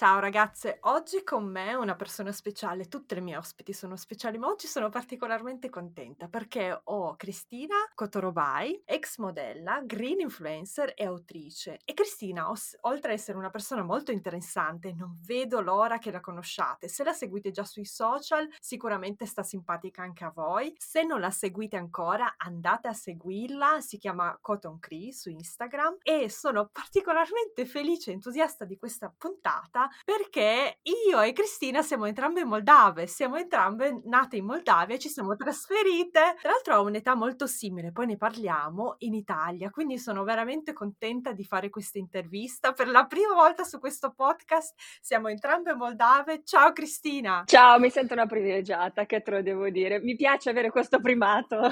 Ciao ragazze, oggi con me una persona speciale, tutte le mie ospiti sono speciali, ma oggi sono particolarmente contenta perché ho Cristina Cotorobai, ex modella, green influencer e autrice. E Cristina, os- oltre ad essere una persona molto interessante, non vedo l'ora che la conosciate. Se la seguite già sui social, sicuramente sta simpatica anche a voi. Se non la seguite ancora, andate a seguirla, si chiama Cotton Cree su Instagram e sono particolarmente felice e entusiasta di questa puntata perché io e Cristina siamo entrambe moldave, siamo entrambe nate in Moldavia, ci siamo trasferite. Tra l'altro ho un'età molto simile, poi ne parliamo in Italia, quindi sono veramente contenta di fare questa intervista per la prima volta su questo podcast. Siamo entrambe moldave. Ciao Cristina. Ciao, mi sento una privilegiata, che te lo devo dire. Mi piace avere questo primato.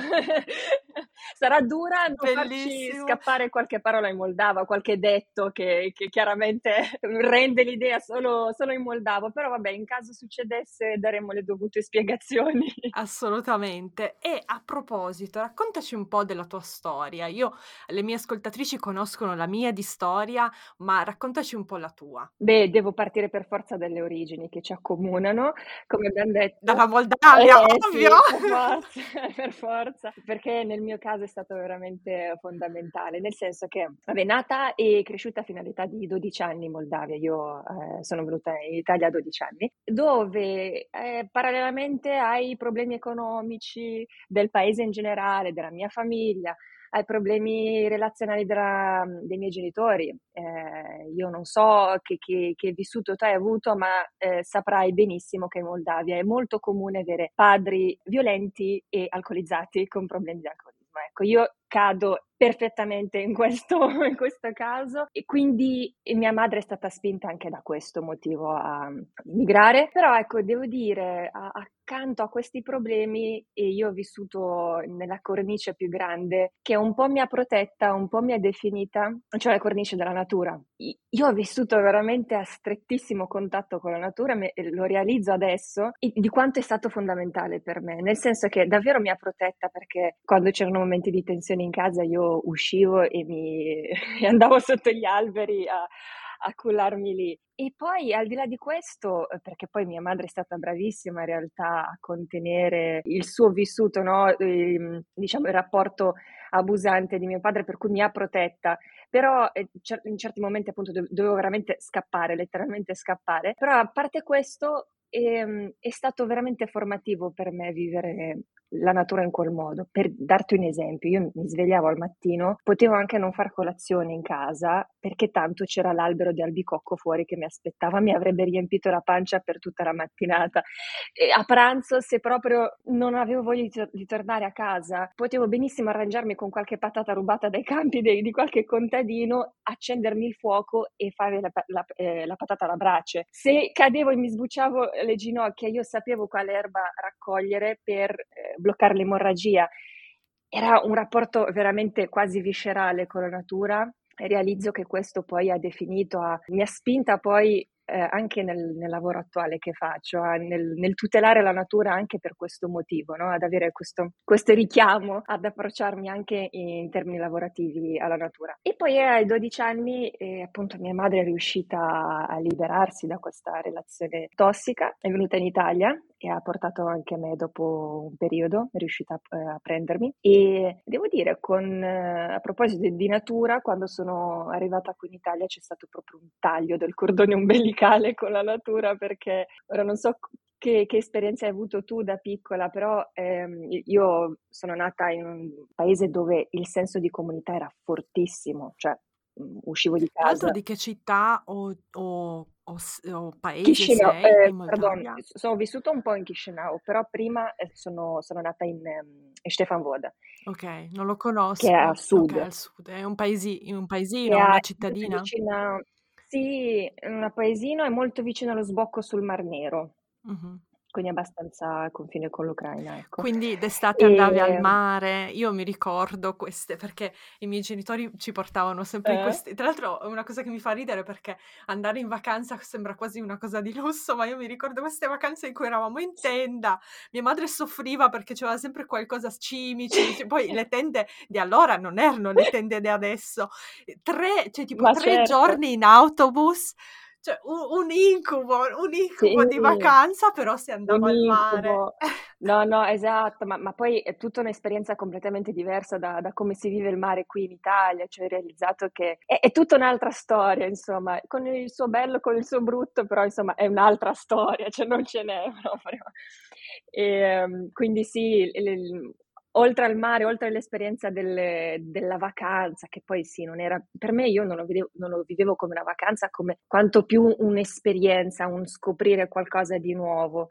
Sarà dura non farci scappare qualche parola in moldava, qualche detto che, che chiaramente rende l'idea solo, solo, in moldavo, però vabbè, in caso succedesse daremo le dovute spiegazioni. Assolutamente. E a proposito, raccontaci un po' della tua storia. Io, le mie ascoltatrici conoscono la mia di storia, ma raccontaci un po' la tua. Beh, devo partire per forza dalle origini che ci accomunano, come abbiamo detto. Dalla Moldavia, eh, ovvio! Sì, per, forza, per forza, perché nel mio caso è stato veramente fondamentale, nel senso che vabbè, nata e cresciuta fino all'età di 12 anni in Moldavia, io sono venuta in Italia a 12 anni, dove eh, parallelamente ai problemi economici del paese in generale, della mia famiglia, ai problemi relazionali della, dei miei genitori. Eh, io non so che, che, che, vissuto tu hai avuto, ma eh, saprai benissimo che in Moldavia è molto comune avere padri violenti e alcolizzati con problemi di alcolismo. Ecco, io cado perfettamente in questo, in questo caso e quindi mia madre è stata spinta anche da questo motivo a immigrare. Però ecco, devo dire, a, accanto a questi problemi io ho vissuto nella cornice più grande che un po' mi ha protetta, un po' mi ha definita, cioè la cornice della natura. Io ho vissuto veramente a strettissimo contatto con la natura, lo realizzo adesso, di quanto è stato fondamentale per me, nel senso che davvero mi ha protetta perché quando c'erano momenti di tensione in casa io uscivo e, mi, e andavo sotto gli alberi a, a cullarmi lì. E poi al di là di questo, eh, perché poi mia madre è stata bravissima in realtà a contenere il suo vissuto, no? e, ehm, diciamo il rapporto abusante di mio padre, per cui mi ha protetta. Però eh, in certi momenti appunto dovevo veramente scappare, letteralmente scappare. Però a parte questo, e, ehm, è stato veramente formativo per me vivere la natura in quel modo. Per darti un esempio, io mi svegliavo al mattino, potevo anche non far colazione in casa perché tanto c'era l'albero di albicocco fuori che mi aspettava, mi avrebbe riempito la pancia per tutta la mattinata. E a pranzo, se proprio non avevo voglia di, di tornare a casa, potevo benissimo arrangiarmi con qualche patata rubata dai campi de, di qualche contadino, accendermi il fuoco e fare la, la, eh, la patata alla brace. Se cadevo e mi sbucciavo le ginocchia, io sapevo quale erba raccogliere per eh, bloccare l'emorragia. Era un rapporto veramente quasi viscerale con la natura. Realizzo che questo poi ha definito, ha, mi ha spinta poi eh, anche nel, nel, lavoro attuale che faccio, eh, nel, nel, tutelare la natura anche per questo motivo, no? ad avere questo, questo, richiamo ad approcciarmi anche in termini lavorativi alla natura. E poi ai 12 anni eh, appunto mia madre è riuscita a liberarsi da questa relazione tossica, è venuta in Italia e ha portato anche me dopo un periodo, è riuscita a, eh, prendermi. E devo dire con, eh, a proposito di, natura, quando sono arrivata qui in Italia c'è stato proprio un taglio del cordone umbilicale con la natura perché ora non so che, che, esperienza hai avuto tu da piccola, però ehm, io sono nata in un paese dove il senso di comunità era fortissimo, cioè mh, uscivo di casa. Altro di che città o, o, o, o paese Chisinau, sei eh, pardon, sono vissuta un po' in Chisinau, però prima eh, sono, sono nata in, um, in Stefan Voda. Ok, non lo conosco. Che è a sud. Okay, sud. È un, paesi, un paesino, una cittadina? Vicina, sì, un paesino è molto vicino allo sbocco sul Mar Nero. Mh-mh quindi abbastanza a confine con l'Ucraina, ecco. Quindi d'estate andavi al mare, io mi ricordo queste perché i miei genitori ci portavano sempre in Eh? questi tra l'altro è una cosa che mi fa ridere perché andare in vacanza sembra quasi una cosa di lusso, ma io mi ricordo queste vacanze in cui eravamo in tenda, mia madre soffriva perché c'era sempre qualcosa cimici, poi le tende di allora non erano le tende di adesso. 3 cioè tipo Ma 3 certo. giorni in autobus cioè un, un incubo, un incubo sì, di vacanza, però si andava al mare. No, no, esatto, ma, ma, poi è tutta un'esperienza completamente diversa da, da, come si vive il mare qui in Italia, cioè ho realizzato che è, è, tutta un'altra storia, insomma, con il suo bello, con il suo brutto, però insomma è un'altra storia, cioè non ce n'è proprio. E, ehm, quindi sì, il, oltre al mare, oltre all'esperienza delle, della vacanza, che poi sì, non era, per me io non lo, vedevo, non lo vivevo come una vacanza, come quanto più un'esperienza, un scoprire qualcosa di nuovo.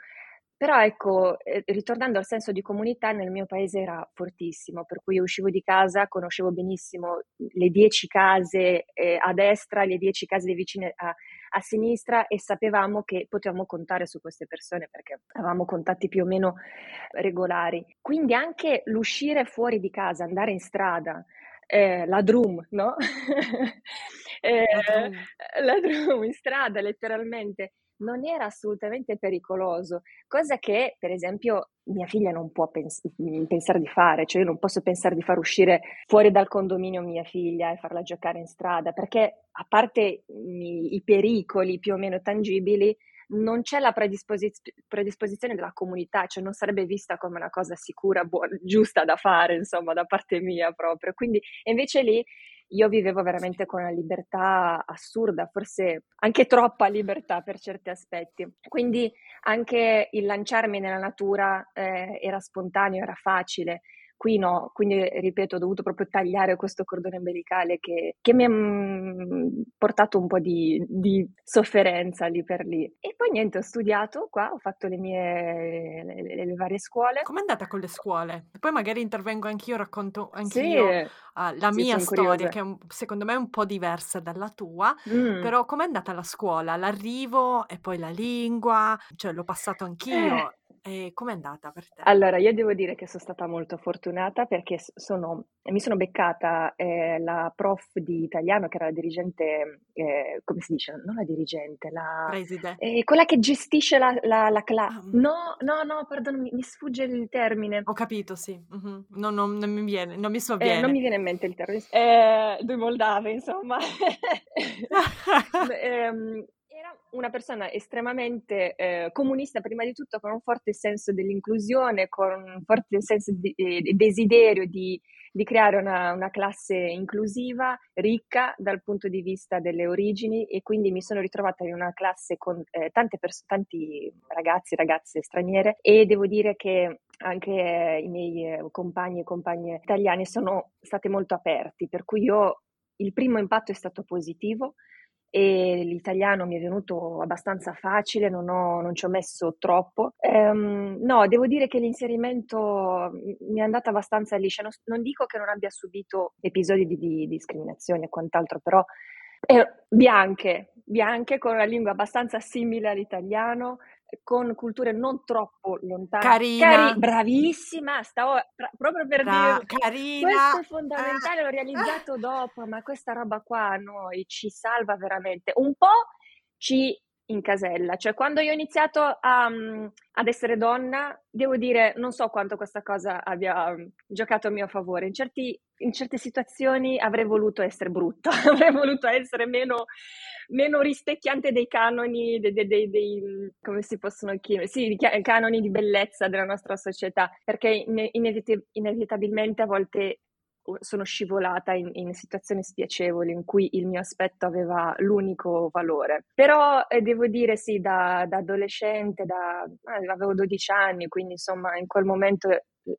Però ecco, eh, ritornando al senso di comunità, nel mio paese era fortissimo, per cui io uscivo di casa, conoscevo benissimo le dieci case eh, a destra, le dieci case vicine a, a sinistra e sapevamo che potevamo contare su queste persone perché avevamo contatti più o meno regolari. Quindi anche l'uscire fuori di casa, andare in strada, eh, la drum, no? eh, la, drum. la drum in strada letteralmente non era assolutamente pericoloso, cosa che per esempio mia figlia non può pens- mhmm, pensare di fare, cioè io non posso pensare di far uscire fuori dal condominio mia figlia e farla giocare in strada, perché a parte i, i pericoli più o meno tangibili, non c'è la predisposiz- predisposizione della comunità, cioè non sarebbe vista come una cosa sicura, buona, giusta da fare, insomma, da parte mia proprio. Quindi invece lì io vivevo veramente con una libertà assurda, forse anche troppa libertà per certi aspetti. Quindi anche il lanciarmi nella natura eh, era spontaneo, era facile. Qui no, quindi ripeto, ho dovuto proprio tagliare questo cordone umbilicale che, che mi ha mm, portato un po' di, di, sofferenza lì per lì. E poi niente, ho studiato qua, ho fatto le mie le, le, le varie scuole. Com'è andata con le scuole? Poi magari intervengo anch'io, racconto anch'io sì, uh, la sì, mia storia, che un, secondo me è un po' diversa dalla tua, mm. però com'è andata la scuola? L'arrivo e poi la lingua, cioè l'ho passato anch'io. Eh. E com'è andata per te? Allora, io devo dire che sono stata molto fortunata perché sono, mi sono beccata eh, la prof di italiano che era la dirigente, eh, come si dice? Non la dirigente, la... Preside. Eh, quella che gestisce la, la, la classe. Ah, mm. no, no, no, perdono, mi, sfugge il termine. Ho capito, sì. Mm-hmm. No, no, non mi viene, non mi sovviene. Eh, non mi viene in mente il termine. Eh, due Moldave, insomma. una persona estremamente eh, comunista, prima di tutto, con un forte senso dell'inclusione, con un forte senso di, eh, desiderio di, di creare una, una, classe inclusiva, ricca dal punto di vista delle origini e quindi mi sono ritrovata in una classe con eh, tante pers- tanti ragazzi e ragazze straniere e devo dire che anche i miei eh, compagni e compagne italiani sono stati molto aperti, per cui io il primo impatto è stato positivo e l'italiano mi è venuto abbastanza facile, non, ho, non ci ho messo troppo. Ehm, no, devo dire che l'inserimento mi è andato abbastanza liscia. Non, non dico che non abbia subito episodi di, di discriminazione e quant'altro, però eh, bianche, bianche con una lingua abbastanza simile all'italiano, con culture non troppo lontane. Carina. Cari- bravissima, stavo pra- proprio per Bra- dire. Carina. Questo è fondamentale, eh. l'ho realizzato eh. dopo, ma questa roba qua a noi ci salva veramente. Un po' ci in casella. Cioè, quando io ho iniziato a, um, ad essere donna, devo dire, non so quanto questa cosa abbia um, giocato a mio favore. In, certi, in, certe situazioni avrei voluto essere brutta, avrei voluto essere meno, meno rispecchiante dei canoni, dei, dei, dei, come si possono chiamare? Sì, canoni di bellezza della nostra società, perché inevit- inevitabilmente a volte sono scivolata in, in, situazioni spiacevoli in cui il mio aspetto aveva l'unico valore. Però eh, devo dire sì, da, da adolescente, da, eh, avevo 12 anni, quindi insomma in quel momento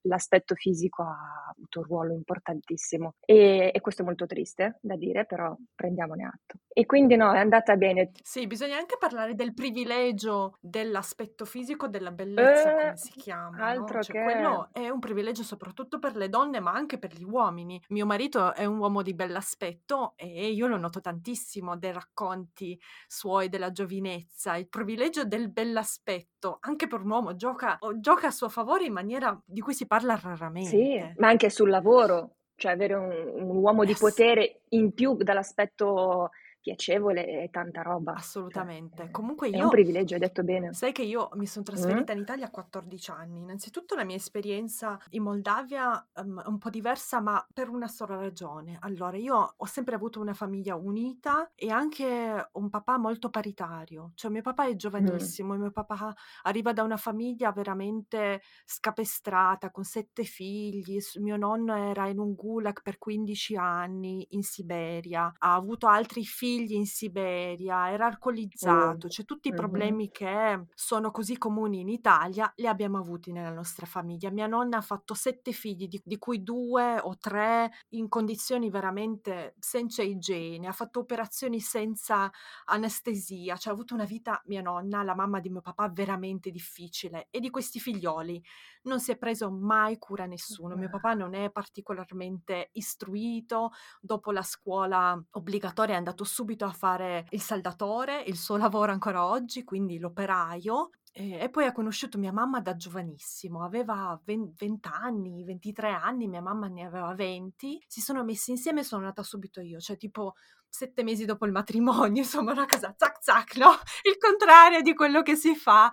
l'aspetto fisico ha avuto un ruolo importantissimo e, e, questo è molto triste da dire, però prendiamone atto. E quindi no, è andata bene. Sì, bisogna anche parlare del privilegio dell'aspetto fisico, della bellezza, eh, come si chiama. Altro no? cioè, che... Quello è un privilegio soprattutto per le donne, ma anche per gli uomini. Mio marito è un uomo di bell'aspetto e io lo noto tantissimo dai racconti suoi della giovinezza. Il privilegio del bell'aspetto, anche per un uomo, gioca, gioca a suo favore in maniera di cui si parla raramente. Sì, ma anche sul lavoro, cioè avere un, un uomo di potere in più dall'aspetto piacevole e tanta roba. Cioè, Assolutamente. eh, Comunque è un io privilegio, hai detto bene. sai che io mi son Mh. trasferita in Italia a 14 anni. Innanzitutto la mia esperienza in Moldavia, ehm, è un po' diversa, ma per una sola ragione. Allora, io ho sempre avuto una famiglia unita e anche un papà molto paritario. Cioè mio papà è Mh. giovanissimo e mio papà arriva da una famiglia veramente scapestrata, con 7 figli. Mio nonno era in un gulag per 15 anni in Siberia, ha avuto altri figli in Siberia, era alcolizzato, cioè tutti i problemi che sono così comuni in Italia li abbiamo avuti nella nostra famiglia. Mia nonna ha fatto 7 figli, di di cui 2 o 3 in condizioni veramente senza igiene, ha fatto operazioni senza anestesia, cioè ha avuto una vita mia nonna, la mamma di mio papà, veramente difficile e di questi figlioli non si è preso mai cura nessuno. Mio papà non è particolarmente istruito, dopo la scuola obbligatoria è andato subito a fare il saldatore, il suo lavoro ancora oggi, quindi l'operaio. E e poi ha conosciuto mia mamma da giovanissimo, aveva ven 20 anni, 23 anni, mia mamma ne aveva 20. Si sono messi insieme e sono nata subito io, cioè tipo 7 mesi dopo il matrimonio, insomma una cosa zac zac, no, il contrario di quello che si fa.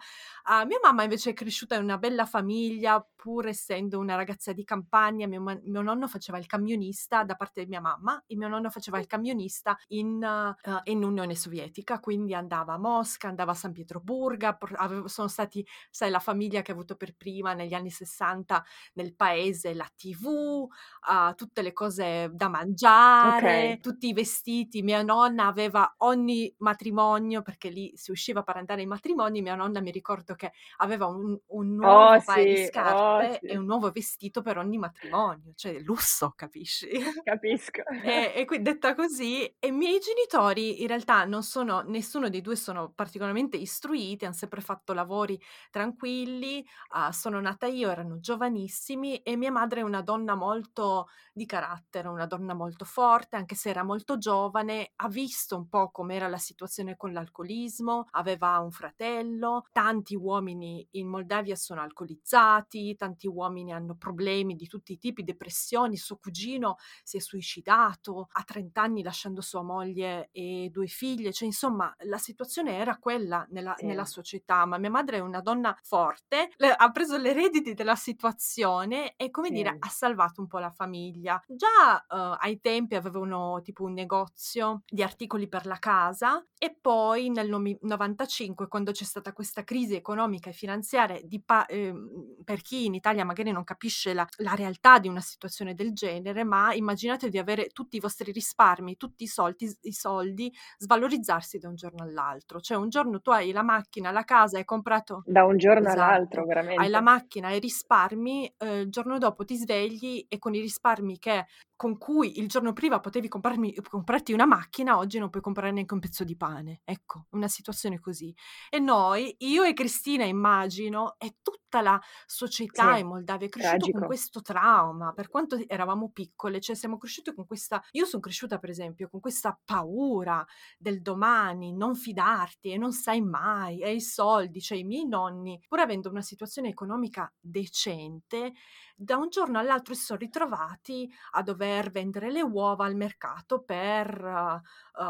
Uhm, mia mamma invece è cresciuta in una bella famiglia, pur essendo una ragazza di campagna. Mio ma mio nonno faceva il camionista da parte di mia mamma e mio nonno faceva il camionista in uhm, in Unione Sovietica, quindi andava a Mosca, andava a San Pietroburgo, por avev sono stati sai la famiglia che ha avuto per prima negli anni '60 nel paese la TV, uhm, tutte le cose da mangiare, Okay. tutti i vestiti. Mia nonna aveva ogni matrimonio, perché lì si usciva per andare ai matrimoni, mia nonna mi ricordo che aveva un un nuovo Oh paio di sì, oh scarpe e sì. un nuovo vestito per ogni matrimonio, cioè lusso, capisci? Capisco. E e qui detta così e i miei genitori in realtà non sono nessuno dei 2 sono particolarmente istruiti, han sempre fatto lavori tranquilli. Uhm, sono nata io, erano giovanissimi e mia madre è una donna molto di carattere, una donna molto forte, anche se era molto giovane, ha visto un po' com'era la situazione con l'alcolismo, aveva un fratello, tanti uomini in Moldavia sono alcolizzati, tanti uomini hanno problemi di tutti i tipi, depressioni. Suo cugino si è suicidato a 30 anni lasciando sua moglie e 2 figlie, cioè insomma la situazione era quella nella Sì. nella società, ma mia madre è una donna forte, le ha preso le rediti della situazione e, come dire, Sì. ha salvato un po' la famiglia. Già, uhm, ai tempi avevano tipo un negozio di articoli per la casa e poi nel nomi 95 quando c'è stata questa crisi economica e finanziaria pa ehm, per chi in Italia magari non capisce la la realtà di una situazione del genere, ma immaginate di avere tutti i vostri risparmi, tutti i soldi i soldi svalorizzarsi da un giorno all'altro. Cioè un giorno tu hai la macchina, la casa, hai comprato Da un giorno all'altro, esatto, hai la veramente. macchina, hai risparmi, uhm, il giorno dopo ti svegli e con i risparmi che con cui il giorno prima potevi comprarmi comprarti una macchina, oggi non puoi comprare neanche un pezzo di pane. Ecco, una situazione così. E noi, io e Cristina immagino, e tutta la società Sì, in Moldavia è cresciuto con tragico. questo trauma, per quanto eravamo piccole, cioè siamo cresciute con questa io son cresciuta per esempio con questa paura del domani, non fidarti e non sai mai, e i soldi, cioè i miei nonni, pur avendo una situazione economica decente, da un giorno all'altro si son ritrovati a dover vendere le uova al mercato per uhm,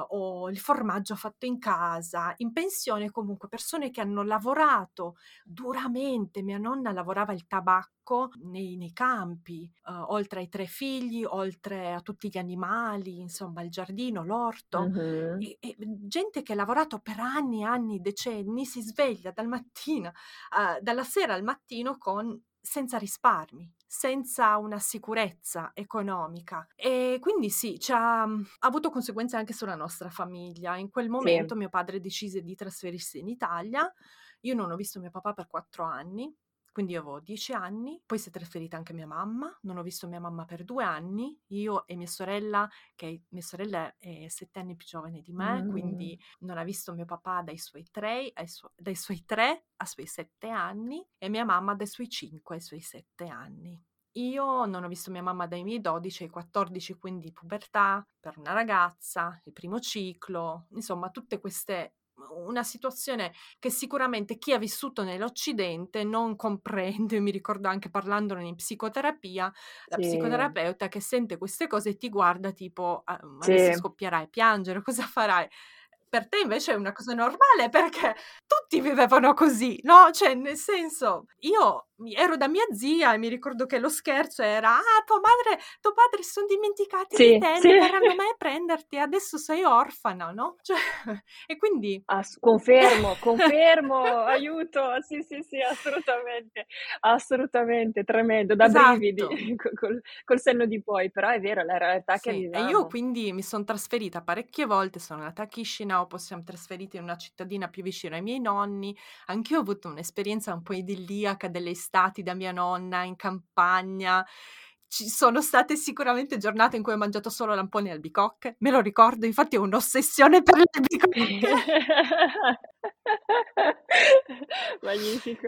o il formaggio fatto in casa, in pensione comunque, persone che hanno lavorato duramente. Mia nonna lavorava il tabacco nei nei campi, uhm, oltre ai 3 figli, oltre a tutti gli animali, insomma il giardino, l'orto Mh-mh. e e gente che ha lavorato per anni e anni, decenni, si sveglia dal mattina uhm, dalla sera al mattino con senza risparmi, senza una sicurezza economica. E quindi sì, c'ha ha avuto conseguenze anche sulla nostra famiglia. In quel momento Sì. mio padre decise di trasferirsi in Italia, io non ho visto mio papà per 4 anni, quindi io avevo 10 anni, poi si è trasferita anche mia mamma, non ho visto mia mamma per 2 anni, io e mia sorella che mia sorella è 7 anni più giovane di me, Mh. quindi non ha visto mio papà dai suoi 3 ai suo dai suoi 3 ai suoi 7 anni e mia mamma dai suoi 5 ai suoi 7 anni. Io non ho visto mia mamma dai miei 12 ai 14, quindi pubertà, per una ragazza, il primo ciclo, insomma tutte queste una situazione che sicuramente chi ha vissuto nell'Occidente non comprende. Mi ricordo anche parlandone in psicoterapia, la Sì. psicoterapeuta che sente queste cose e ti guarda tipo, "Ah, ma Sì. adesso scoppierai a piangere, cosa farai?" Per te invece è una cosa normale perché tutti vivevano così, no, cioè nel senso, io ero da mia zia e mi ricordo che lo scherzo era: "Ah, tua madre tuo padre si son dimenticati di Sì, te, sì. non verranno mai a prenderti, adesso sei orfana", no, cioè e quindi Ass confermo, confermo, aiuto. Sì, sì, sì, assolutamente, assolutamente, tremendo, da brividi Esatto. co col col senno di poi, però è vero, la realtà che Sì, e io quindi mi son trasferita parecchie volte, sono andata a Chișinău, poi siam trasferiti in una cittadina più vicino ai miei nonni. Anch'io ho avuto un'esperienza un po' idilliaca delle estati da mia nonna in campagna. Ci sono state sicuramente giornate in cui ho mangiato solo lamponi e albicocche, me lo ricordo, infatti ho un'ossessione per le albicocche. Magnifico.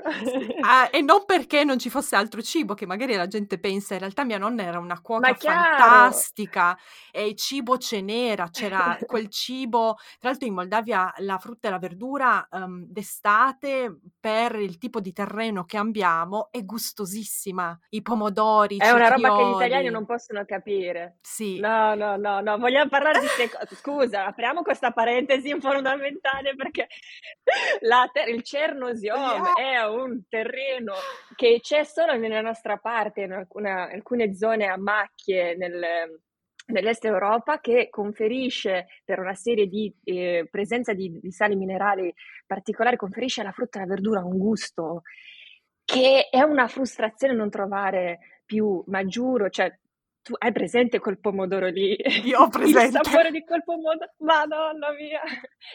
Ah, e non perché non ci fosse altro cibo, che magari la gente pensa, in realtà mia nonna era una cuoca fantastica e cibo ce n'era, c'era quel cibo tra l'altro in Moldavia la frutta e la verdura, uhm, d'estate, per il tipo di terreno che abbiamo, è gustosissima. I pomodori, i una roba che gli italiani non possono capire. Sì. No, no, no, no, vogliam parlare di 'ste co scusa, apriamo questa parentesi fondamentale perché la te il Cernosiom è un terreno che c'è solo nella nostra parte, in alcuna alcune zone a macchie nel nell'Est Europa, che conferisce per una serie di, ehm, presenza di di sali minerali particolari, conferisce alla frutta e alla verdura un gusto che è una frustrazione non trovare più, ma cioè tu hai presente quel pomodoro lì? Io ho Il presente. sapore di quel pomodo madonna mia!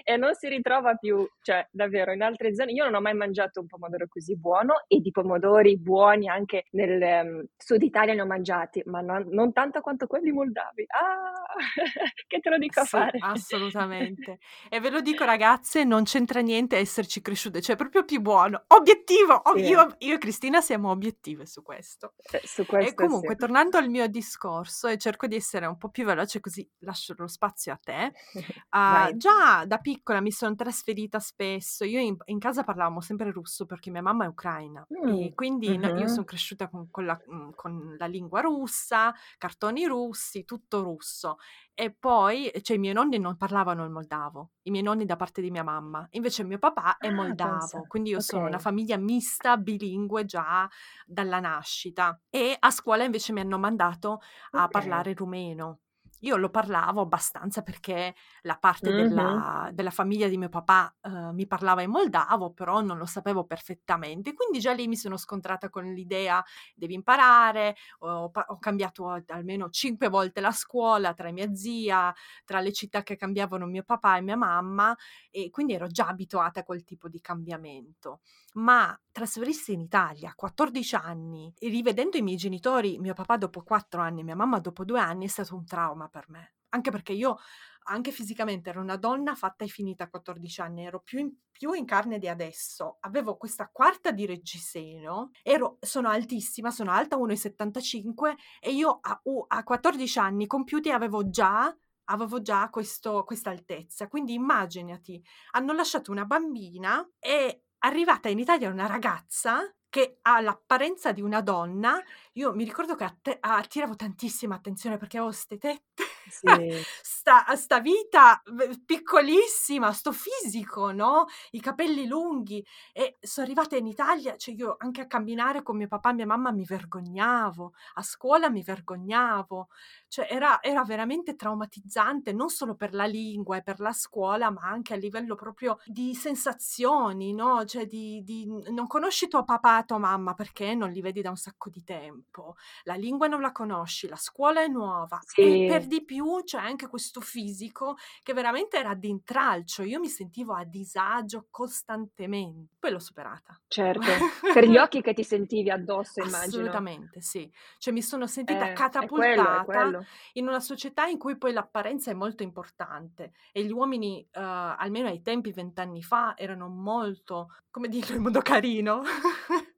E non si ritrova più, cioè davvero in altre zone io non ho mai mangiato un pomodoro così buono e di pomodori buoni anche nel, mhmm, Sud Italia ne ho mangiati, ma non non tanto quanto quelli moldavi. Ah! Che te lo dico a Sì, fare. assolutamente. E ve lo dico ragazze, non c'entra niente esserci cresciute, cioè è proprio più buono. Obiettivo! Sì. io io e Cristina siamo obiettive su questo. Eh, su E questo comunque sì. tornando al mio discorso e cerco di essere un po' più veloce così lascio lo spazio a te. Uhm, già da piccola mi son trasferita spesso. Io in in casa parlavamo sempre russo perché mia mamma è ucraina Mh, e quindi no io mh-mh. son cresciuta con con la mhmm, con la lingua russa, cartoni russi, tutto russo. E poi cioè i miei nonni non parlavano il moldavo, i miei nonni da parte di mia mamma. Invece mio papà è Ah, moldavo, pensa. quindi io sono una Okay. famiglia mista, bilingue già dalla nascita. E a scuola invece mi hanno mandato a Okay. parlare rumeno. Io lo parlavo abbastanza perché la parte Mh-mh. della della famiglia di mio papà, uhm, mi parlava in moldavo, però non lo sapevo perfettamente. Quindi già lì mi sono scontrata con l'idea: devi imparare. Ho ho cambiato almeno 5 volte la scuola tra mia zia, tra le città che cambiavano mio papà e mia mamma e quindi ero già abituata a quel tipo di cambiamento. Ma trasferirsi in Italia a 14 anni rivedendo i miei genitori, mio papà dopo 4 anni e mia mamma dopo 2 anni, è stato un trauma per me. Anche perché io anche fisicamente ero una donna fatta e finita a 14 anni, ero più in più in carne di adesso. Avevo questa quarta di reggiseno, ero sono altissima, sono alta 1,75 e io a a 14 anni compiuti avevo già avevo già questa altezza. Quindi immaginati, hanno lasciato una bambina e arrivata in Italia una ragazza che ha l'apparenza di una donna. Io mi ricordo che att attiravo tantissima attenzione perché avevo 'ste tette, Sì. sta sta vita piccolissima, 'sto fisico, no, i capelli lunghi e so arrivata in Italia, cioè io anche a camminare con mio papà e mia mamma mi vergognavo, a scuola mi vergognavo. Cioè era era veramente traumatizzante, non solo per la lingua e per la scuola, ma anche a livello proprio di sensazioni, no, cioè di di non conosci tuo papà e tua mamma perché non li vedi da un sacco di tempo, la lingua non la conosci, la scuola è nuova e per Sì. di più c'è anche questo fisico che veramente era d'intralcio. Io mi sentivo a disagio costantemen poi l'ho superata. Certo, per gli occhi che ti sentivi addosso immagino. Assolutamente sì. Cioè mi sono sentita Eh, è quello, è catapultata quello. in una società in cui poi l'apparenza è molto importante e gli uomini, uhm, almeno ai tempi 20 anni fa, erano molto, come dirlo in modo carino,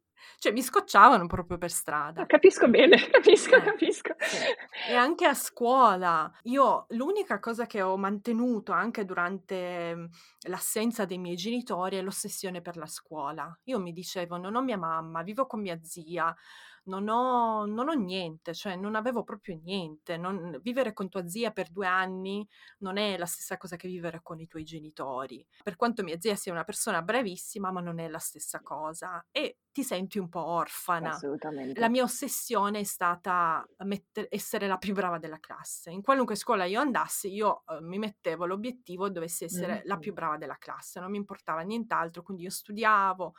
cioè mi scocciavano proprio per strada. Capisco bene, capisco, eh, capisco. Sì. E anche a scuola, io l'unica cosa che ho mantenuto anche durante mhmm, l'assenza dei miei genitori è l'ossessione per la scuola. Io mi dicevo, non ho mia mamma, vivo con mia zia, non ho, non ho niente, cioè non avevo proprio niente. Non, vivere con tua zia per due anni non è la stessa cosa che vivere con i tuoi genitori. Per quanto mia zia sia una persona bravissima, ma non è la stessa cosa. E ti senti un po' orfana. Assolutamente. La mia ossessione è stata metter- essere la più brava della classe. In qualunque scuola io andassi, io uh, mi mettevo l'obiettivo dovessi essere mm-hmm. la più brava della classe, non mi importava nient'altro, quindi io studiavo,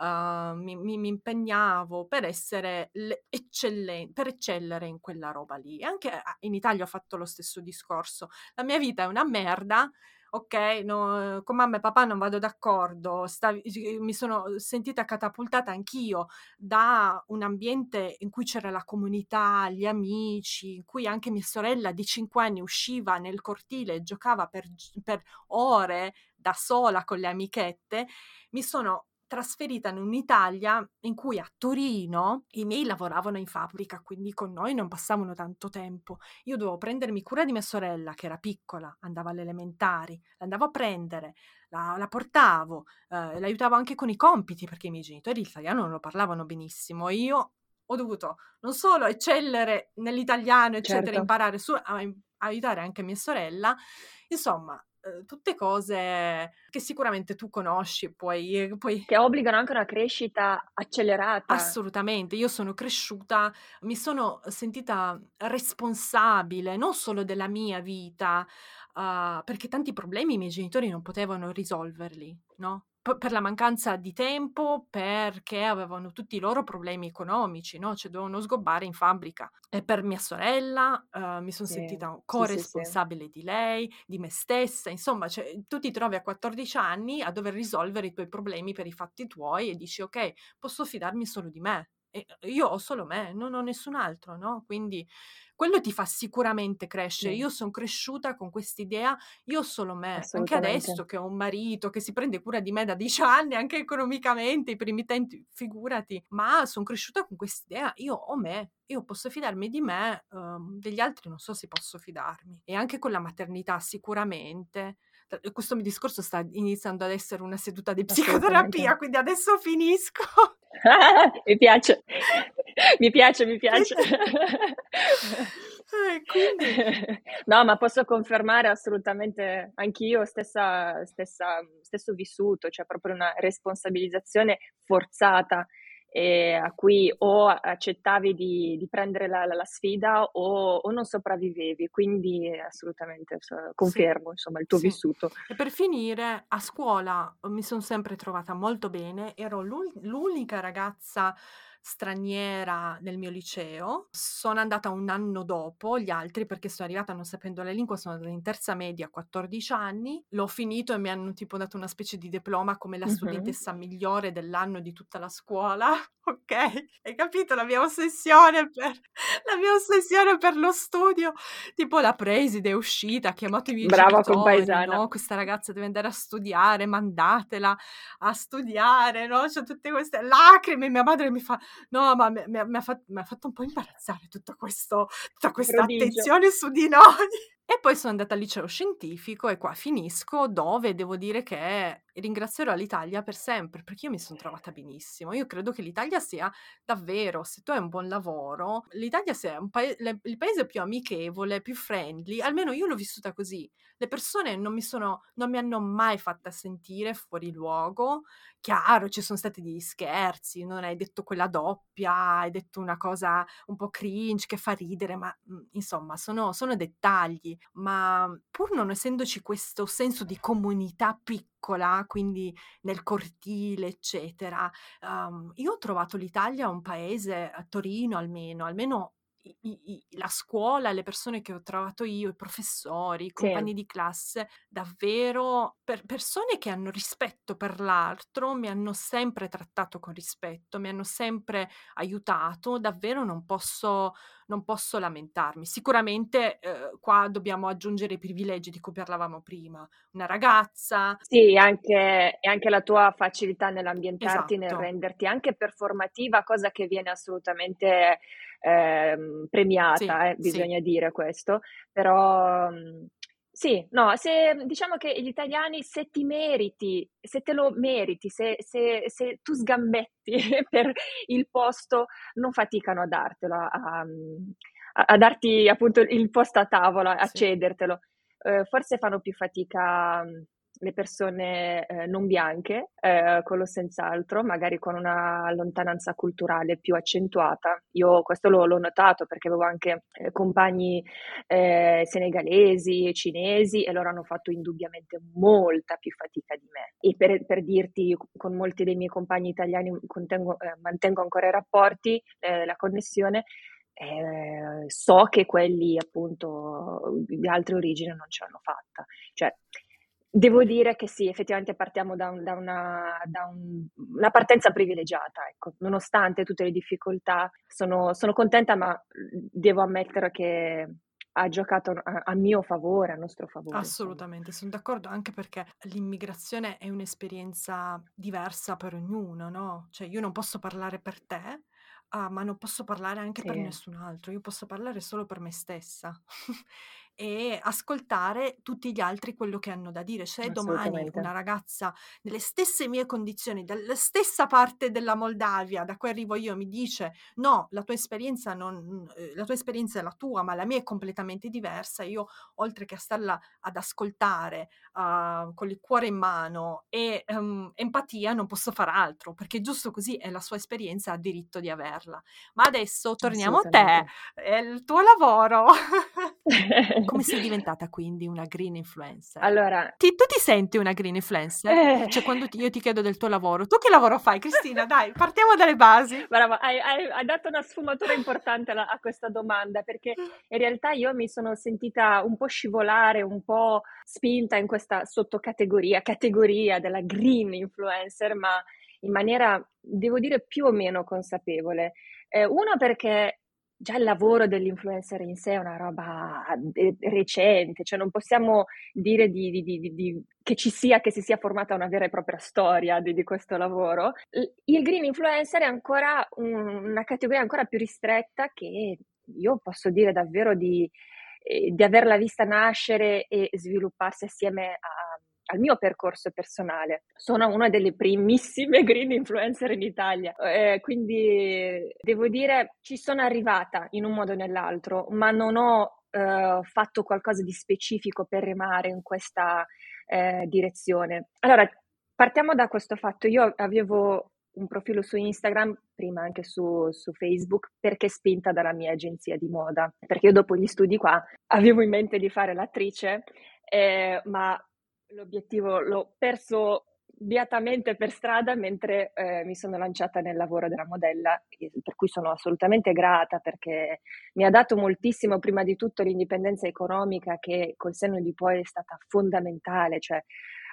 uh, mi, mi, mi, impegnavo per essere eccellente, per eccellere in quella roba lì. E anche in Italia ho fatto lo stesso discorso. La mia vita è una merda, ok, no, con mamma e papà non vado d'accordo, stavi, mi sono sentita catapultata anch'io da un ambiente in cui c'era la comunità, gli amici, in cui anche mia sorella di 5 anni usciva nel cortile e giocava per, per ore da sola con le amichette, mi sono trasferita in un'Italia in cui a Torino i miei lavoravano in fabbrica, quindi con noi non passavano tanto tempo. Io dovevo prendermi cura di mia sorella, che era piccola, andava alle elementari, l'andavo a prendere, la, la portavo, eh, l'aiutavo anche con i compiti, perché i miei genitori l'italiano non lo parlavano benissimo. Io ho dovuto non solo eccellere nell'italiano, eccetera, certo. imparare su, a, a aiutare anche mia sorella. Insomma, Uhm, tutte cose che sicuramente tu conosci, puoi, puoi... Che obbligano anche una crescita accelerata. Assolutamente, io sono cresciuta, mi sono sentita responsabile non solo della mia vita, uh, perché tanti problemi i miei genitori non potevano risolverli, no? per la mancanza di tempo, perché avevano tutti i loro problemi economici, no? Cioè dovevano sgobbare in fabbrica. E per mia sorella uh, mi sono sì, sentita corresponsabile sì, sì, di lei, di me stessa, insomma, cioè, tu ti trovi a 14 anni a dover risolvere i tuoi problemi per i fatti tuoi e dici ok, posso fidarmi solo di me. E io ho solo me, non ho nessun altro, no? Quindi quello ti fa sicuramente crescere. Io sono cresciuta con quest'idea, io ho solo me, anche adesso che ho un marito che si prende cura di me da dieci anni, anche economicamente, i primi tempi, figurati, ma sono cresciuta con quest'idea, io ho me, io posso fidarmi di me, um, degli altri non so se posso fidarmi. E anche con la maternità sicuramente questo mio discorso sta iniziando ad essere una seduta di psicoterapia, quindi adesso finisco. mi piace, mi piace, mi piace. Eh, quindi... No, ma posso confermare assolutamente anch'io stessa, stessa, stesso vissuto, cioè proprio una responsabilizzazione forzata eh, a cui o accettavi di, di prendere la, la, la sfida o, o, non sopravvivevi, quindi assolutamente confermo sì. insomma il tuo sì. vissuto. E per finire, a scuola mi sono sempre trovata molto bene, ero l'unica ragazza straniera nel mio liceo. Sono andata un anno dopo gli altri perché sono arrivata non sapendo la lingua, sono andata in terza media a 14 anni, l'ho finito e mi hanno tipo dato una specie di diploma come la uh-huh. studentessa migliore dell'anno di tutta la scuola. Ok, hai capito la mia ossessione per, la mia ossessione per lo studio? Tipo la preside è uscita, ha chiamato i miei Brava genitori, no? Questa ragazza deve andare a studiare, mandatela a studiare, no? C'è tutte queste lacrime, mia madre mi fa No, ma mi, mi, mi, ha fatto, mi, ha fatto, un po' imbarazzare tutto questo, tutta questa Prodigio. attenzione su di noi. E poi sono andata al liceo scientifico e qua finisco, dove devo dire che ringrazierò l'Italia per sempre, perché io mi sono trovata benissimo. Io credo che l'Italia sia davvero, se tu hai un buon lavoro, l'Italia sia pa- le- il paese più amichevole, più friendly, almeno io l'ho vissuta così. Le persone non mi, sono, non mi hanno mai fatta sentire fuori luogo, chiaro, ci sono stati degli scherzi, non hai detto quella doppia, hai detto una cosa un po' cringe che fa ridere, ma mhmm, insomma sono, sono dettagli, ma pur non essendoci questo senso di comunità piccola, quindi nel cortile, eccetera, um, io ho trovato l'Italia un paese, a Torino almeno, almeno i, i, la scuola, le persone che ho trovato io, i professori, i compagni sì. di classe, davvero per persone che hanno rispetto per l'altro, mi hanno sempre trattato con rispetto, mi hanno sempre aiutato, davvero non posso, non posso lamentarmi. Sicuramente eh, qua dobbiamo aggiungere i privilegi di cui parlavamo prima. Una ragazza. Sì, anche, e anche la tua facilità nell'ambientarti, esatto. nel renderti anche performativa, cosa che viene assolutamente eh, premiata, sì, eh, bisogna sì. dire questo, però mm, sì, no, se diciamo che gli italiani se ti meriti, se te lo meriti, se, se, se tu sgambetti per il posto, non faticano a dartelo, a, a, a darti appunto il posto a tavola, a Sì. cedertelo. Eh, forse fanno più fatica le persone eh, non bianche, eh, quello senz'altro, magari con una lontananza culturale più accentuata. Io questo l'ho, l'ho notato perché avevo anche eh, compagni eh, senegalesi, cinesi e loro hanno fatto indubbiamente molta più fatica di me. E per, per dirti, con molti dei miei compagni italiani contengo, eh, mantengo ancora i rapporti, eh, la connessione. Eh, so che quelli appunto di altre origini non ce l'hanno fatta. Cioè, Devo dire che sì, effettivamente partiamo da, un, da, una, da un, una, partenza privilegiata, ecco. nonostante tutte le difficoltà, sono, sono, contenta, ma devo ammettere che ha giocato a, a mio favore, a nostro favore. Assolutamente, insomma. sono d'accordo anche perché l'immigrazione è un'esperienza diversa per ognuno, no? Cioè io non posso parlare per te, uh, ma non posso parlare anche sì. per nessun altro, io posso parlare solo per me stessa. e ascoltare tutti gli altri quello che hanno da dire. Se domani una ragazza nelle stesse mie condizioni, dalla stessa parte della Moldavia da cui arrivo io, mi dice no, la tua esperienza non, la tua esperienza è la tua, ma la mia è completamente diversa, io oltre che a starla ad ascoltare uh, con il cuore in mano e um, empatia non posso fare altro, perché giusto così è la sua esperienza, ha diritto di averla. Ma adesso torniamo a te, è il tuo lavoro. Come sei diventata quindi una green influencer? Allora, ti, tu ti senti una green influencer? Eh. Cioè, quando ti, io ti chiedo del tuo lavoro, tu che lavoro fai, Cristina? Dai, partiamo dalle basi. Brava, hai, hai, hai dato una sfumatura importante a, a questa domanda perché in realtà io mi sono sentita un po' scivolare, un po' spinta in questa sottocategoria, categoria della green influencer, ma in maniera, devo dire, più o meno consapevole. Eh, uno perché già il lavoro dell'influencer in sé è una roba recente, cioè non possiamo dire di, di, di, di, che ci sia, che si sia formata una vera e propria storia di, questo lavoro. Il green influencer è ancora un, una categoria ancora più ristretta che io posso dire davvero di, di averla vista nascere e svilupparsi assieme a al mio percorso personale. Sono una delle primissime green influencer in Italia, eh, quindi devo dire ci sono arrivata in un modo o nell'altro, ma non ho eh, fatto qualcosa di specifico per remare in questa eh, direzione. Allora, partiamo da questo fatto. Io avevo un profilo su Instagram, prima anche su, su, Facebook, perché spinta dalla mia agenzia di moda. Perché io dopo gli studi qua avevo in mente di fare l'attrice, eh, ma l'obiettivo l'ho perso beatamente per strada mentre eh, mi sono lanciata nel lavoro della modella, per cui sono assolutamente grata perché mi ha dato moltissimo, prima di tutto, l'indipendenza economica che col senno di poi è stata fondamentale, cioè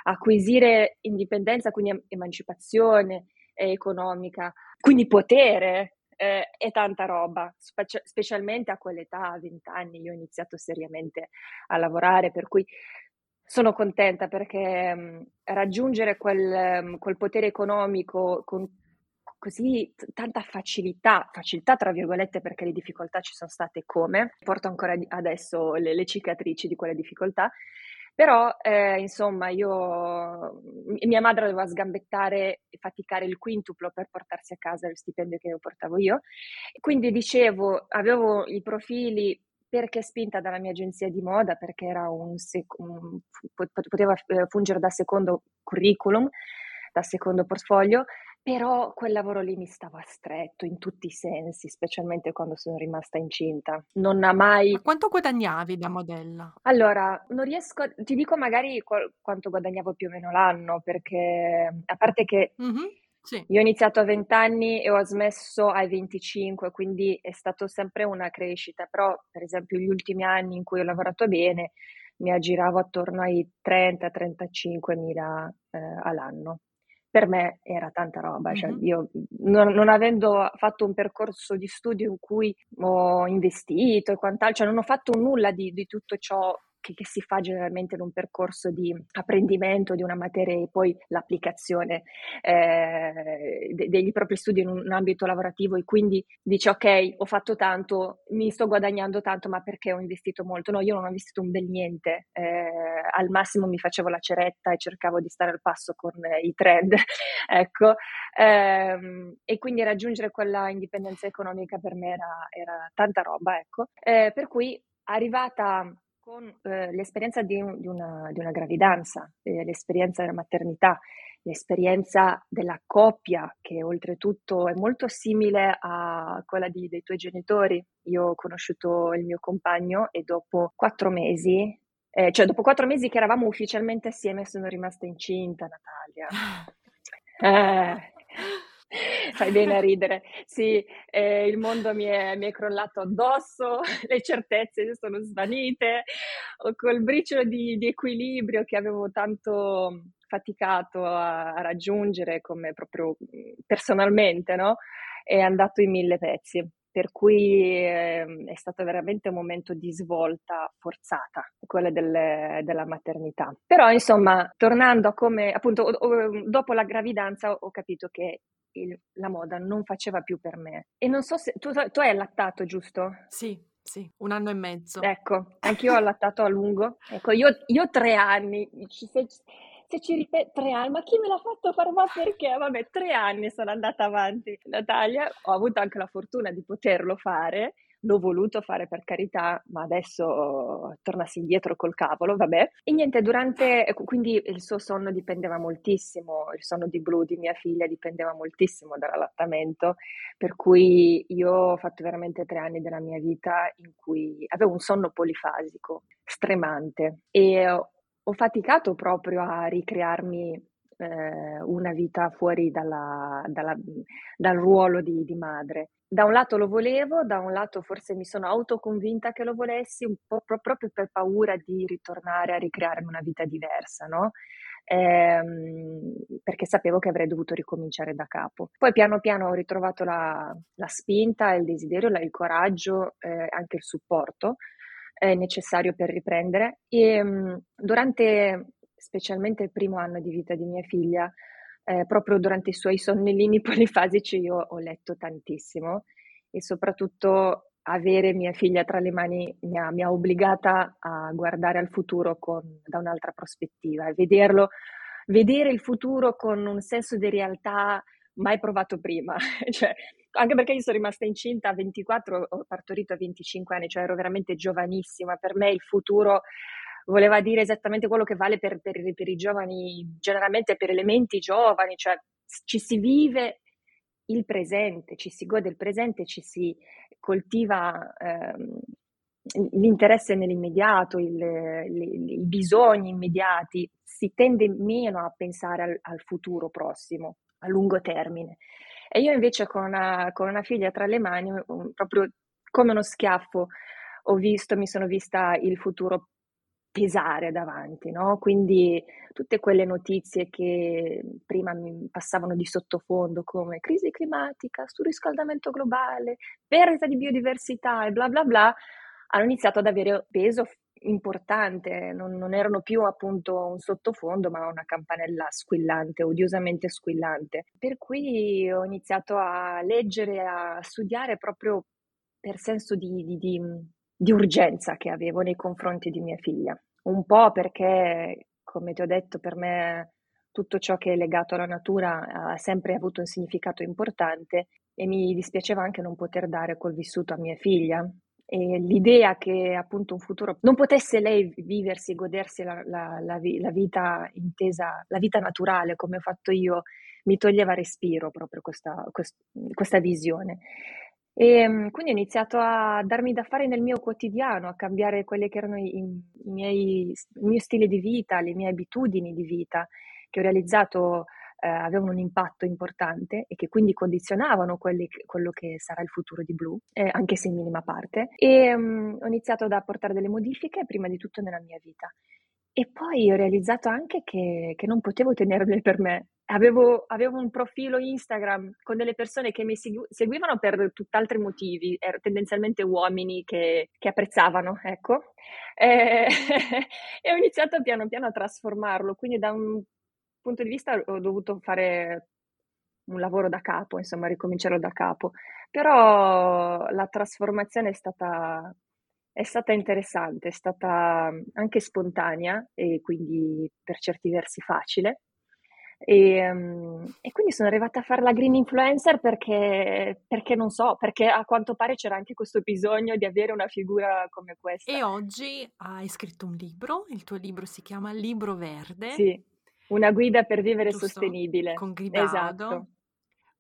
acquisire indipendenza, quindi emancipazione economica, quindi potere eh, è tanta roba, specie- specialmente a quell'età, a 20 anni, io ho iniziato seriamente a lavorare, per cui sono contenta perché mh, raggiungere quel, mh, quel, potere economico con così t- tanta facilità, facilità tra virgolette perché le difficoltà ci sono state come, porto ancora adesso le, le cicatrici di quelle difficoltà, però eh, insomma io, mia madre doveva sgambettare e faticare il quintuplo per portarsi a casa il stipendio che io portavo io, quindi dicevo, avevo i profili perché spinta dalla mia agenzia di moda, perché un, sec- poteva eh, fungere da secondo curriculum, da secondo portfolio, però quel lavoro lì mi stava stretto in tutti i sensi, specialmente quando sono rimasta incinta. Non ha mai... Ma quanto guadagnavi da modella? Allora, non riesco, a... ti dico magari qual- quanto guadagnavo più o meno l'anno, perché a parte che... Mm-hmm sì. Io ho iniziato a 20 anni e ho smesso ai 25, quindi è stato sempre una crescita, però per esempio gli ultimi anni in cui ho lavorato bene mi aggiravo attorno ai 30-35 mila eh, all'anno. Per me era tanta roba, cioè mm-hmm. io non, non, avendo fatto un percorso di studio in cui ho investito e quant'altro, cioè non ho fatto nulla di, di tutto ciò che, che, si fa generalmente in un percorso di apprendimento di una materia e poi l'applicazione eh, de- degli propri studi in un, ambito lavorativo e quindi dici ok ho fatto tanto, mi sto guadagnando tanto ma perché ho investito molto? No, io non ho investito un bel niente, eh, al massimo mi facevo la ceretta e cercavo di stare al passo con i trend, ecco, eh, e quindi raggiungere quella indipendenza economica per me era, era tanta roba, ecco, eh, per cui arrivata con eh, l'esperienza di, di, una, di, una, gravidanza, eh, l'esperienza della maternità, l'esperienza della coppia, che oltretutto è molto simile a quella di, dei tuoi genitori. Io ho conosciuto il mio compagno e dopo quattro mesi, eh, cioè dopo quattro mesi che eravamo ufficialmente assieme, sono rimasta incinta, Natalia. Eh, Fai bene a ridere. Sì, eh, il mondo mi è, mi è, crollato addosso, le certezze sono svanite, col briciolo di, di equilibrio che avevo tanto faticato a, a, raggiungere come proprio personalmente, no? È andato in mille pezzi. Per cui eh, è stato veramente un momento di svolta forzata, quella del, della maternità. Però, insomma, tornando a come, appunto, dopo la gravidanza ho capito che il, la moda non faceva più per me. E non so se tu, tu hai allattato, giusto? Sì, sì, un anno e mezzo. Ecco, anch'io ho allattato a lungo. Ecco, io, io tre anni, se, se ci ripete tre anni, ma chi me l'ha fatto fare? Ma perché? Vabbè, tre anni sono andata avanti. Natalia, ho avuto anche la fortuna di poterlo fare l'ho voluto fare per carità, ma adesso tornassi indietro col cavolo, vabbè. E niente, durante, quindi il suo sonno dipendeva moltissimo, il sonno di blu di mia figlia dipendeva moltissimo dall'allattamento, per cui io ho fatto veramente tre anni della mia vita in cui avevo un sonno polifasico, stremante, e ho faticato proprio a ricrearmi eh, una vita fuori dalla, dalla, dal ruolo di, di, madre. Da un lato lo volevo, da un lato forse mi sono autoconvinta che lo volessi, un po' pro- proprio per paura di ritornare a ricrearmi una vita diversa, no? Eh, perché sapevo che avrei dovuto ricominciare da capo. Poi piano piano ho ritrovato la, la spinta, il desiderio, il coraggio, eh, anche il supporto eh, necessario per riprendere. E mh, durante specialmente il primo anno di vita di mia figlia, eh, proprio durante i suoi sonnellini polifasici io ho letto tantissimo e soprattutto avere mia figlia tra le mani mi ha, mi ha obbligata a guardare al futuro con, da un'altra prospettiva e vederlo, vedere il futuro con un senso di realtà mai provato prima. cioè, anche perché io sono rimasta incinta a 24, ho partorito a 25 anni, cioè ero veramente giovanissima. Per me il futuro voleva dire esattamente quello che vale per, per, per i giovani, generalmente per elementi giovani, cioè ci si vive il presente, ci si gode il presente, ci si coltiva ehm, l'interesse nell'immediato, il, il, i bisogni immediati, si tende meno a pensare al, al, futuro prossimo, a lungo termine. E io invece con una, con una figlia tra le mani, proprio come uno schiaffo, ho visto, mi sono vista il futuro pesare davanti, no? Quindi tutte quelle notizie che prima mi passavano di sottofondo come crisi climatica, surriscaldamento globale, perdita di biodiversità e bla bla bla, hanno iniziato ad avere peso importante, non, non, erano più appunto un sottofondo, ma una campanella squillante, odiosamente squillante. Per cui ho iniziato a leggere, a studiare proprio per senso di, di, di di urgenza che avevo nei confronti di mia figlia. Un po' perché, come ti ho detto, per me tutto ciò che è legato alla natura ha sempre avuto un significato importante e mi dispiaceva anche non poter dare quel vissuto a mia figlia. E l'idea che appunto un futuro non potesse lei viversi e godersi la, la, la, la, vita intesa, la vita naturale come ho fatto io, mi toglieva respiro proprio questa, quest, questa visione. E ehm, quindi ho iniziato a darmi da fare nel mio quotidiano, a cambiare quelli che erano i, i miei, il mio stile di vita, le mie abitudini di vita, che ho realizzato eh, avevano un impatto importante e che quindi condizionavano quelli, quello che sarà il futuro di Blue, eh, anche se in minima parte. E um, ho iniziato ad apportare delle modifiche, prima di tutto nella mia vita. E poi ho realizzato anche che, che non potevo tenerle per me. Avevo, avevo, un profilo Instagram con delle persone che mi segu- seguivano per tutt'altri motivi, erano tendenzialmente uomini che, che apprezzavano, ecco. E, e ho iniziato piano piano a trasformarlo, quindi da un punto di vista ho dovuto fare un lavoro da capo, insomma, ricominciarlo da capo. Però la trasformazione è stata, è stata interessante, è stata anche spontanea e quindi per certi versi facile. E, um, e, quindi sono arrivata a fare la green influencer perché, perché, non so, perché a quanto pare c'era anche questo bisogno di avere una figura come questa. E oggi hai scritto un libro, il tuo libro si chiama Libro Verde. Sì, una guida per vivere Giusto? sostenibile. Con Gribaudo. Esatto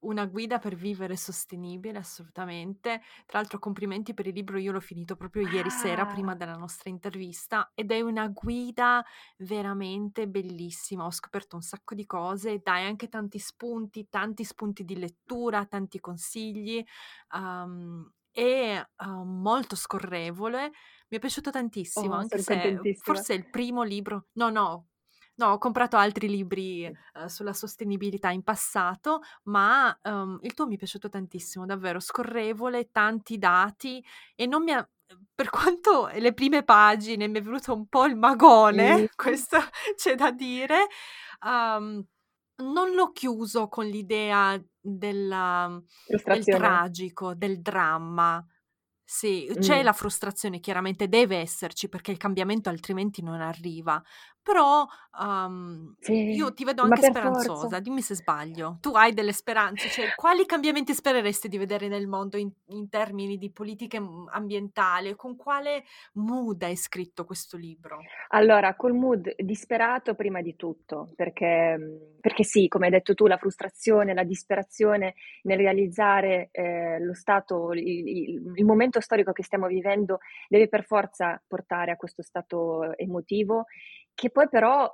una guida per vivere sostenibile, assolutamente. Tra l'altro, complimenti per il libro, io l'ho finito proprio ieri sera, prima Ah. della nostra intervista, ed è una guida veramente bellissima. Ho scoperto un sacco di cose, dai anche tanti spunti, tanti spunti di lettura, tanti consigli. Um, è uh, molto scorrevole, mi è piaciuto tantissimo, Oh, anche se forse è il primo libro, no, no, No, ho comprato altri libri, uhm, sulla sostenibilità in passato, ma, uhm, il tuo mi è piaciuto tantissimo, davvero scorrevole, tanti dati e non mi ha uhm, per quanto le prime pagine mi è venuto un po' il magone, Mh. questo c'è da dire, uhm, non l'ho chiuso con l'idea della del tragico, del dramma. Sì, c'è Mh. la frustrazione, chiaramente deve esserci perché il cambiamento altrimenti non arriva, però, io Sì, ti vedo anche per speranzosa, forza. dimmi se sbaglio. Tu hai delle speranze, cioè quali cambiamenti spereresti di vedere nel mondo in in termini di politiche, mhmm, ambientali? Con quale mood hai scritto questo libro? Allora, col mood disperato prima di tutto, perché mhmm, perché sì, come hai detto tu, la frustrazione, la disperazione nel realizzare, ehm, lo stato il il il momento storico che stiamo vivendo deve per forza portare a questo stato emotivo, che poi però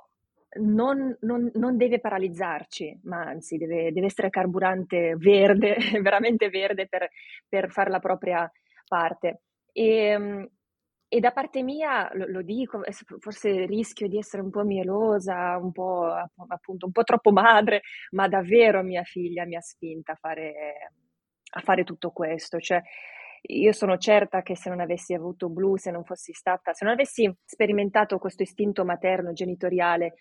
non non non deve paralizzarci, ma anzi deve deve essere carburante verde, veramente verde per per far la propria parte. Ehm, e da parte mia lo lo dico, e forse rischio di essere un po' mielosa, un po' app appunto un po' troppo madre, ma davvero mia figlia mi ha spinta a fare a fare tutto questo. Cioè, io sono certa che se non avessi avuto Blu, se non fossi stata se non avessi sperimentato questo istinto materno genitoriale,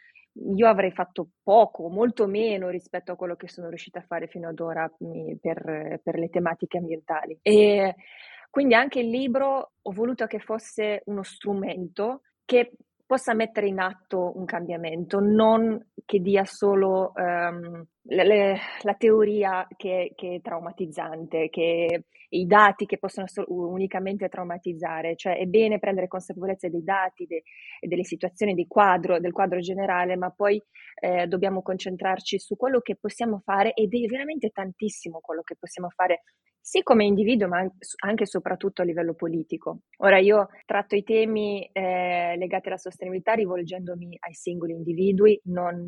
io avrei fatto poco, molto meno rispetto a quello che sono riuscita a fare fino ad ora, per per le tematiche ambientali. E quindi anche il libro ho voluto che fosse uno strumento che possa mettere in atto un cambiamento, non che dia solo, ehm, le le la teoria che che è traumatizzante, che i dati che possono so unicamente traumatizzare. Cioè è bene prendere consapevolezza dei dati, de delle situazioni, quadro del quadro generale, ma poi, ehm, dobbiamo concentrarci su quello che possiamo fare ed è veramente tantissimo quello che possiamo fare, sì come individuo, ma anche e soprattutto a livello politico. Ora io tratto i temi, ehm, legati alla sostenibilità rivolgendomi ai singoli individui, non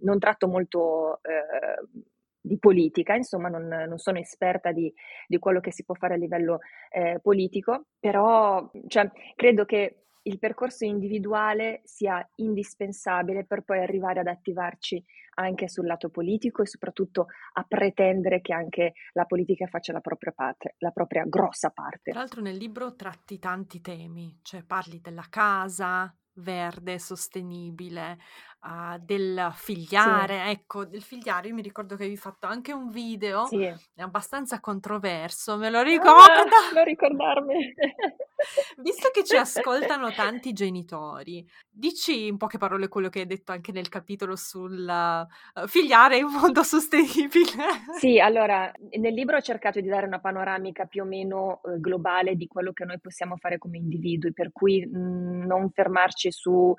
non tratto molto, ehm, di politica, insomma non non sono esperta di di quello che si può fare a livello, ehm, politico, però, cioè credo che il percorso individuale sia indispensabile per poi arrivare ad attivarci anche sul lato politico e soprattutto a pretendere che anche la politica faccia la propria parte, la propria grossa parte. Tra l'altro nel libro tratti tanti temi, cioè parli della casa verde, sostenibile, uhm, del Sì. figliare. Ecco, del figliare io mi ricordo che avevi fatto anche un video Sì. abbastanza controverso, me lo Ah, ricordo! non ricordarmi. Visto che ci ascoltano tanti genitori, dici in poche parole quello che hai detto anche nel capitolo sul, uhm, figliare in modo sostenibile. Sì, allora, nel libro ho cercato di dare una panoramica più o meno, uhm, globale di quello che noi possiamo fare come individui, per cui, mhmm, non fermarci su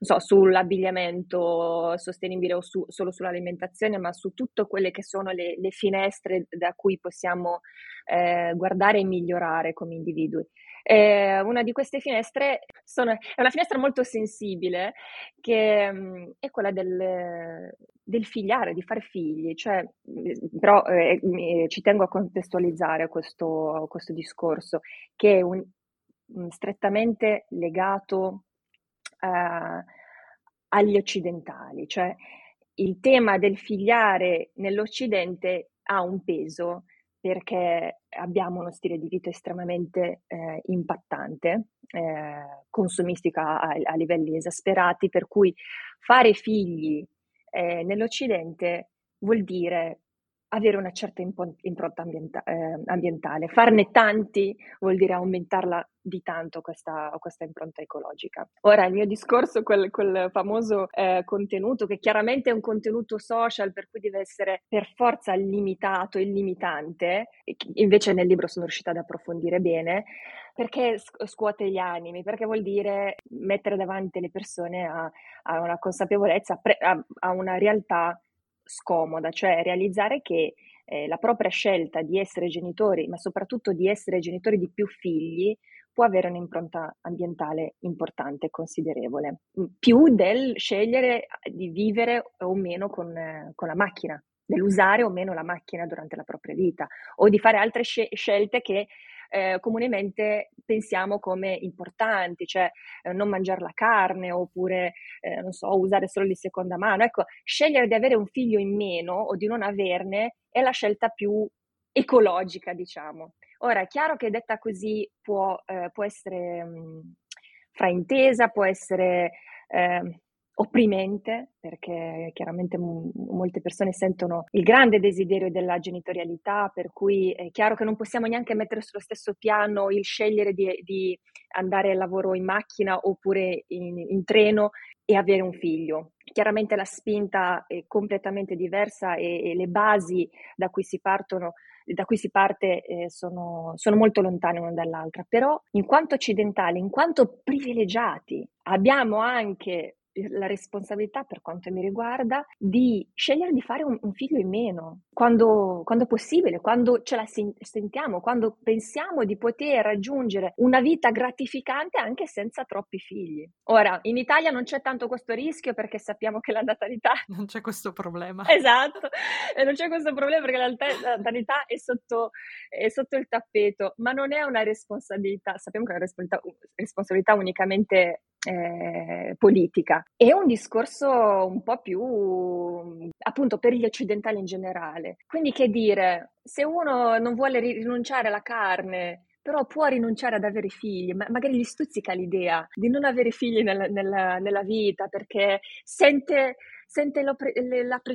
so, sull'abbigliamento sostenibile o su solo sull'alimentazione, ma su tutto quelle che sono le le finestre da cui possiamo, ehm, guardare e migliorare come individui. Ehm, una di queste finestre sono è una finestra molto sensibile che, mhmm, è quella del del figliare, di fare figli, cioè, mhmm, però, ehm, mi ci tengo a contestualizzare questo questo discorso, che è un mhmm, strettamente legato a agli occidentali, cioè il tema del figliare nell'Occidente ha un peso perché abbiamo uno stile di vita estremamente eh, impattante, eh, consumistica a, a, livelli esasperati, per cui fare figli eh, nell'Occidente vuol dire avere una certa impronta ambienta- eh, ambientale. Farne tanti vuol dire aumentarla di tanto questa, questa impronta ecologica. Ora, il mio discorso, quel, quel famoso eh, contenuto, che chiaramente è un contenuto social, per cui deve essere per forza limitato e limitante, invece nel libro sono riuscita ad approfondire bene, perché scuote gli animi? Perché vuol dire mettere davanti le persone a, a una consapevolezza, a, a una realtà scomoda, cioè realizzare che eh, la propria scelta di essere genitori, ma soprattutto di essere genitori di più figli, può avere un'impronta ambientale importante e considerevole, più del scegliere di vivere o meno con, eh, con la macchina, dell'usare o meno la macchina durante la propria vita, o di fare altre sc- scelte che eh, comunemente pensiamo come importanti, cioè eh, non mangiare la carne oppure, eh, non so, usare solo di seconda mano. Ecco, scegliere di avere un figlio in meno o di non averne è la scelta più ecologica, diciamo. Ora, è chiaro che detta così può, eh, può essere mh, mm, fraintesa, può essere eh, opprimente, perché chiaramente m- molte persone sentono il grande desiderio della genitorialità, per cui è chiaro che non possiamo neanche mettere sullo stesso piano il scegliere di, di andare al lavoro in macchina oppure in, in treno e avere un figlio. Chiaramente la spinta è completamente diversa e, e le basi da cui si partono da cui si parte eh, sono, sono, molto lontane una dall'altra, però in quanto occidentali, in quanto privilegiati, abbiamo anche la responsabilità, per quanto mi riguarda, di scegliere di fare un, un figlio in meno, quando, quando, possibile, quando ce la sentiamo, quando pensiamo di poter raggiungere una vita gratificante anche senza troppi figli. Ora, in Italia non c'è tanto questo rischio perché sappiamo che la natalità... Non c'è questo problema. Esatto, e non c'è questo problema perché la natalità è sotto, è sotto il tappeto, ma non è una responsabilità, sappiamo che è una responsabilità, responsabilità unicamente eh, politica. È un discorso un po' più appunto per gli occidentali in generale. Quindi che dire, se uno non vuole rinunciare alla carne, però può rinunciare ad avere figli, ma magari gli stuzzica l'idea di non avere figli nella, nella, nella vita perché sente sente l'opp-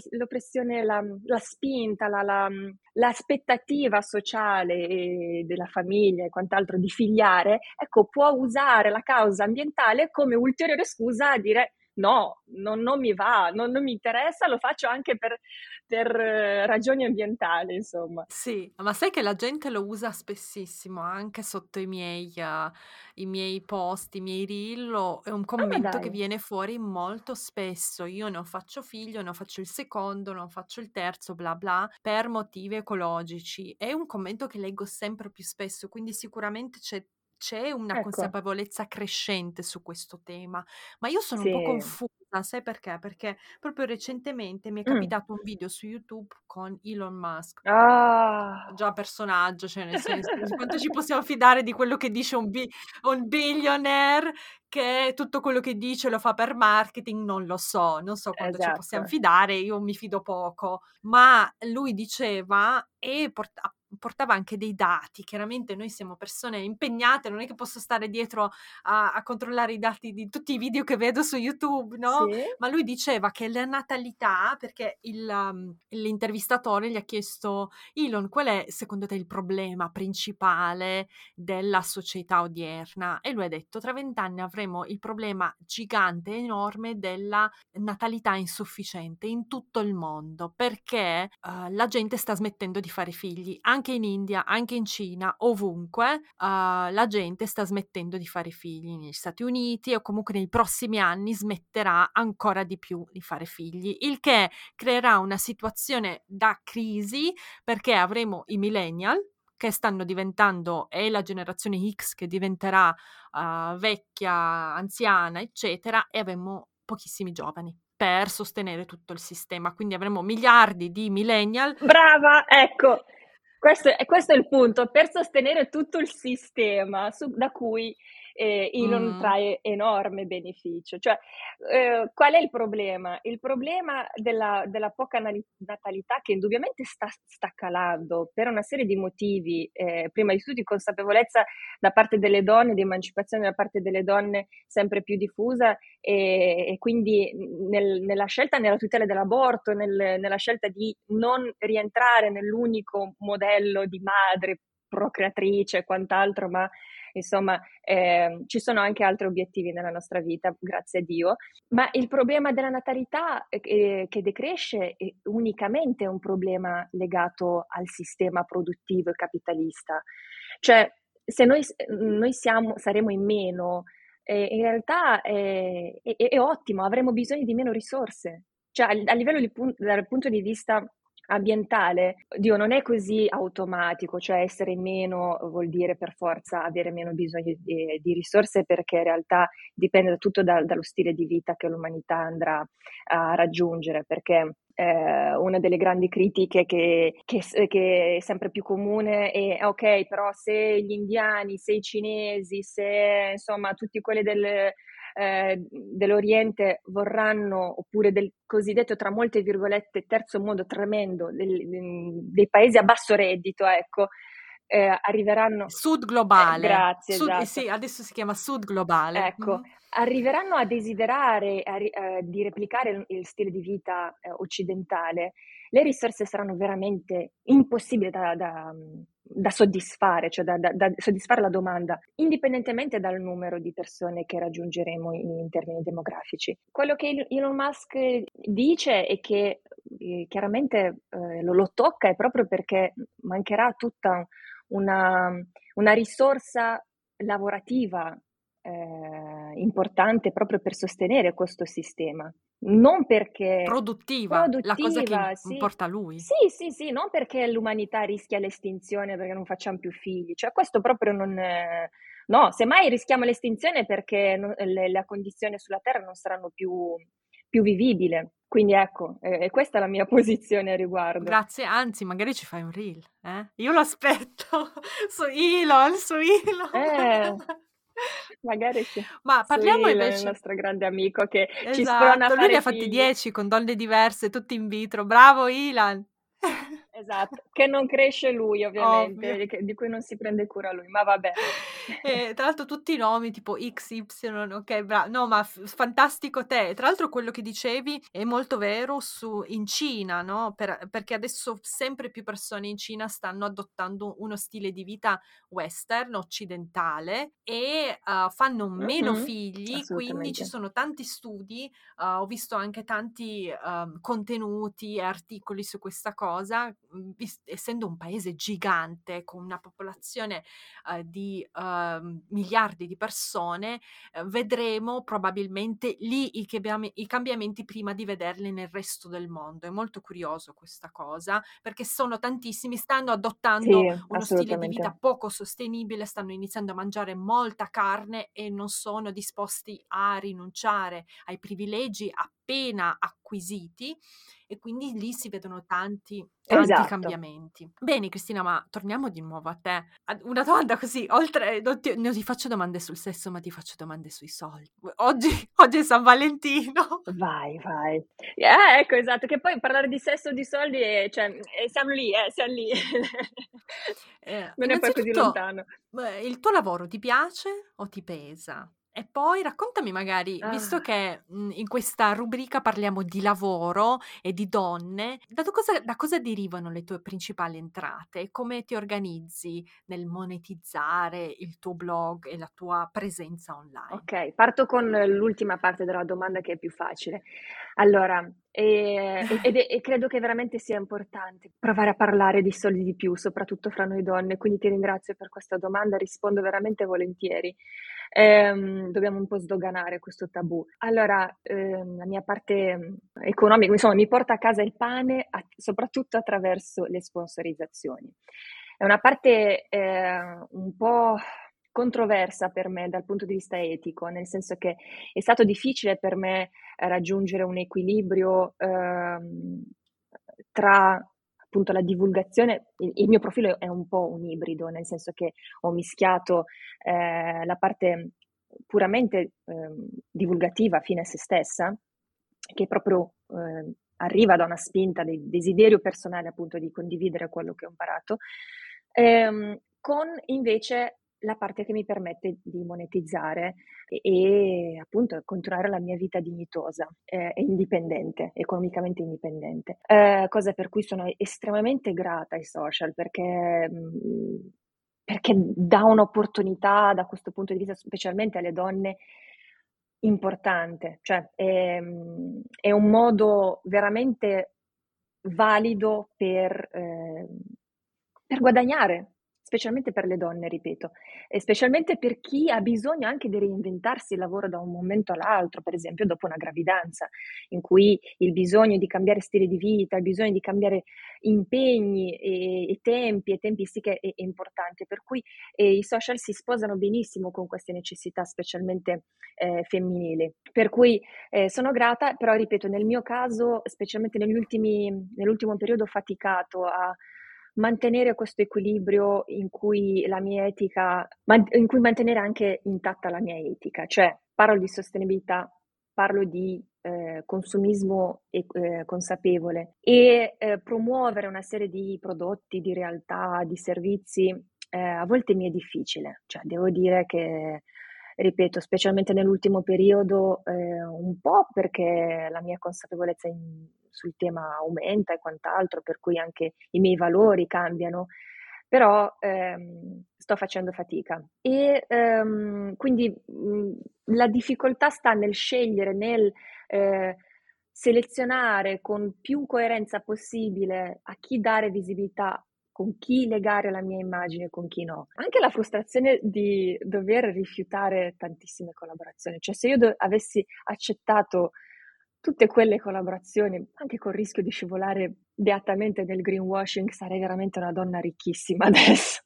l'oppressione, la, la spinta, la, l'aspettativa sociale della famiglia e quant'altro di figliare, ecco, può usare la causa ambientale come ulteriore scusa a dire no, non, non mi va, non, non, mi interessa, lo faccio anche per, per eh, ragioni ambientali, insomma. Sì, ma sai che la gente lo usa spessissimo, anche sotto i miei, uh, i miei post, i miei reel, è un ah, commento ah, che viene fuori molto spesso. Io non faccio figlio, non faccio il secondo, non faccio il terzo, bla bla, per motivi ecologici. È un commento che leggo sempre più spesso, quindi sicuramente c'è c'è una ecco. consapevolezza crescente su questo tema, ma io sono sì. un po' confusa, sai perché? Perché proprio recentemente mi è capitato mm. un video su YouTube con Elon Musk. Ah. Già personaggio, cioè nel senso, quanto ci possiamo fidare di quello che dice un, bi- un billionaire che tutto quello che dice lo fa per marketing, non lo so, non so quanto esatto. ci possiamo esatto. fidare, io mi fido poco, ma lui diceva e porta- portava anche dei dati, chiaramente noi siamo persone impegnate, non è che posso stare dietro a, a controllare i dati di tutti i video che vedo su YouTube, no? Sì. Ma lui diceva che la natalità, perché il, um, l'intervistatore gli ha chiesto, Elon, qual è secondo te il problema principale della società odierna? E lui ha detto, tra vent'anni avremo il problema gigante, enorme della natalità insufficiente in tutto il mondo, perché uh, la gente sta smettendo di fare figli, anche in India, anche in Cina, ovunque, uh, la gente sta smettendo di fare figli. Negli Stati Uniti o comunque nei prossimi anni smetterà ancora di più di fare figli, il che creerà una situazione da crisi perché avremo i millennial che stanno diventando e la generazione X che diventerà uh, vecchia, anziana, eccetera, e avremo pochissimi giovani per sostenere tutto il sistema. Quindi avremo miliardi di millennial. Brava, ecco, questo è, questo è il punto, per sostenere tutto il sistema su, da cui e Elon mm. trae enorme beneficio. Cioè, eh, qual è il problema? Il problema della, della poca natalità che indubbiamente sta, sta, calando per una serie di motivi, eh, prima di tutto di consapevolezza da parte delle donne, di emancipazione da parte delle donne sempre più diffusa e, e quindi nel, nella scelta, nella tutela dell'aborto, nel, nella scelta di non rientrare nell'unico modello di madre procreatrice e quant'altro, ma insomma eh, ci sono anche altri obiettivi nella nostra vita, grazie a Dio, ma il problema della natalità eh, che decresce è unicamente un problema legato al sistema produttivo e capitalista. Cioè, se noi, noi siamo, saremo in meno, eh, in realtà è, è, è, ottimo, avremo bisogno di meno risorse. Cioè, a, a livello di, dal punto di vista ambientale, Dio non è così automatico, cioè essere meno vuol dire per forza avere meno bisogno di, di risorse perché in realtà dipende tutto da, dallo stile di vita che l'umanità andrà a raggiungere, perché eh, una delle grandi critiche che, che, che, è sempre più comune è ok, però se gli indiani, se i cinesi, se insomma tutti quelli del eh, dell'Oriente vorranno, oppure del cosiddetto, tra molte virgolette, terzo mondo tremendo, del, dei paesi a basso reddito, ecco, eh, arriveranno... Sud globale. Eh, grazie, Sud, esatto. Sì, adesso si chiama Sud globale. Ecco, mm. arriveranno a desiderare a, uh, di replicare il, il, stile di vita uh, occidentale, le risorse saranno veramente impossibili da, da, da soddisfare, cioè da, da, da, soddisfare la domanda, indipendentemente dal numero di persone che raggiungeremo in, in termini demografici. Quello che Elon Musk dice e che eh, chiaramente eh, lo, lo, tocca è proprio perché mancherà tutta una, una risorsa lavorativa eh, importante proprio per sostenere questo sistema non perché produttiva, produttiva la cosa che sì. importa a lui. Sì, sì, sì, non perché l'umanità rischia l'estinzione perché non facciamo più figli, cioè questo proprio non è... No, semmai rischiamo l'estinzione perché non, le, le, condizioni sulla Terra non saranno più, più vivibili. Quindi ecco, eh, questa è la mia posizione a riguardo. Grazie, anzi, magari ci fai un reel. Eh? Io lo aspetto su Elon, su Elon. Eh. Magari sì. Ma parliamo Sì, invece... il nostro grande amico che ci esatto, sprona a lui fare ne ha fatti figli. 10 con donne diverse, tutte in vitro. Bravo Ilan! Esatto, che non cresce lui ovviamente, Ovvio. di cui non si prende cura lui, ma vabbè. E tra l'altro tutti i nomi tipo XY, ok, bravo. No, ma f- fantastico te. Tra l'altro quello che dicevi è molto vero su, in Cina, no? Per- perché adesso sempre più persone in Cina stanno adottando uno stile di vita western, occidentale e uh, fanno meno Mhm, figli, quindi ci sono tanti studi, uh, ho visto anche tanti um, contenuti e articoli su questa cosa, essendo un paese gigante con una popolazione uh, di uh, miliardi di persone, uh, vedremo probabilmente lì i, cambiam- i cambiamenti prima di vederli nel resto del mondo. È molto curioso questa cosa perché sono tantissimi, stanno adottando Sì, uno stile di vita poco sostenibile, stanno iniziando a mangiare molta carne e non sono disposti a rinunciare ai privilegi appena acquisiti e quindi lì si vedono tanti, tanti Esatto. cambiamenti. Bene Cristina, ma torniamo di nuovo a te. Una domanda così, oltre, non ti, non ti faccio domande sul sesso, ma ti faccio domande sui soldi. Oggi, oggi è San Valentino. Vai, vai. Eh, ecco, esatto, che poi parlare di sesso o di soldi, è, cioè, eh, siamo lì, eh, siamo lì. Eh, Non è poi così lontano. il tuo lavoro ti piace o ti pesa? E poi raccontami magari, visto Ah. che mh, in questa rubrica parliamo di lavoro e di donne, da cosa, da cosa derivano le tue principali entrate? e Come ti organizzi nel monetizzare il tuo blog e la tua presenza online? Ok, parto con l'ultima parte della domanda che è più facile. Allora, e, ed è- e credo che veramente sia importante provare a parlare di soldi di più, soprattutto fra noi donne, quindi ti ringrazio per questa domanda, rispondo veramente volentieri. Ehm, dobbiamo un po' sdoganare questo tabù. Allora, ehm, la mia parte mm, economica, insomma, mi porta a casa il pane a- soprattutto attraverso le sponsorizzazioni. È una parte eh, un po' controversa per me dal punto di vista etico, nel senso che è stato difficile per me eh, raggiungere un equilibrio ehm, tra appunto la divulgazione, il, il mio profilo è un po' un ibrido, nel senso che ho mischiato eh, la parte puramente ehm, divulgativa fine a se stessa, che proprio eh, arriva da una spinta del desiderio personale appunto di condividere quello che ho imparato, ehm, con invece la parte che mi permette di monetizzare e, e appunto continuare la mia vita dignitosa eh, e indipendente, economicamente indipendente. Eh, cosa per cui sono estremamente grata ai social perché, mm, perché dà un'opportunità da questo punto di vista, specialmente alle donne, importante, cioè è, mm, è un modo veramente valido per, eh, per guadagnare, specialmente per le donne, ripeto, e specialmente per chi ha bisogno anche di reinventarsi il lavoro da un momento all'altro, per esempio dopo una gravidanza, in cui il bisogno di cambiare stile di vita, il bisogno di cambiare impegni e, e tempi e tempistiche è, è importante, per cui eh, i social si sposano benissimo con queste necessità, specialmente eh, femminili. Per cui eh, sono grata, però ripeto, nel mio caso, specialmente negli ultimi, nell'ultimo periodo ho faticato a mantenere questo equilibrio in cui la mia etica, in cui mantenere anche intatta la mia etica, cioè parlo di sostenibilità, parlo di eh, consumismo e, eh, consapevole. E eh, promuovere una serie di prodotti, di realtà, di servizi, eh, a volte mi è difficile, cioè devo dire che ripeto, specialmente nell'ultimo periodo, eh, un po' perché la mia consapevolezza in, sul tema aumenta e quant'altro, per cui anche i miei valori cambiano, però ehm, sto facendo fatica. E ehm, quindi mh, la difficoltà sta nel scegliere, nel eh, selezionare con più coerenza possibile a chi dare visibilità con chi legare la mia immagine e con chi no. Anche la frustrazione di dover rifiutare tantissime collaborazioni, cioè se io do- avessi accettato tutte quelle collaborazioni, anche col rischio di scivolare beatamente nel greenwashing, sarei veramente una donna ricchissima adesso.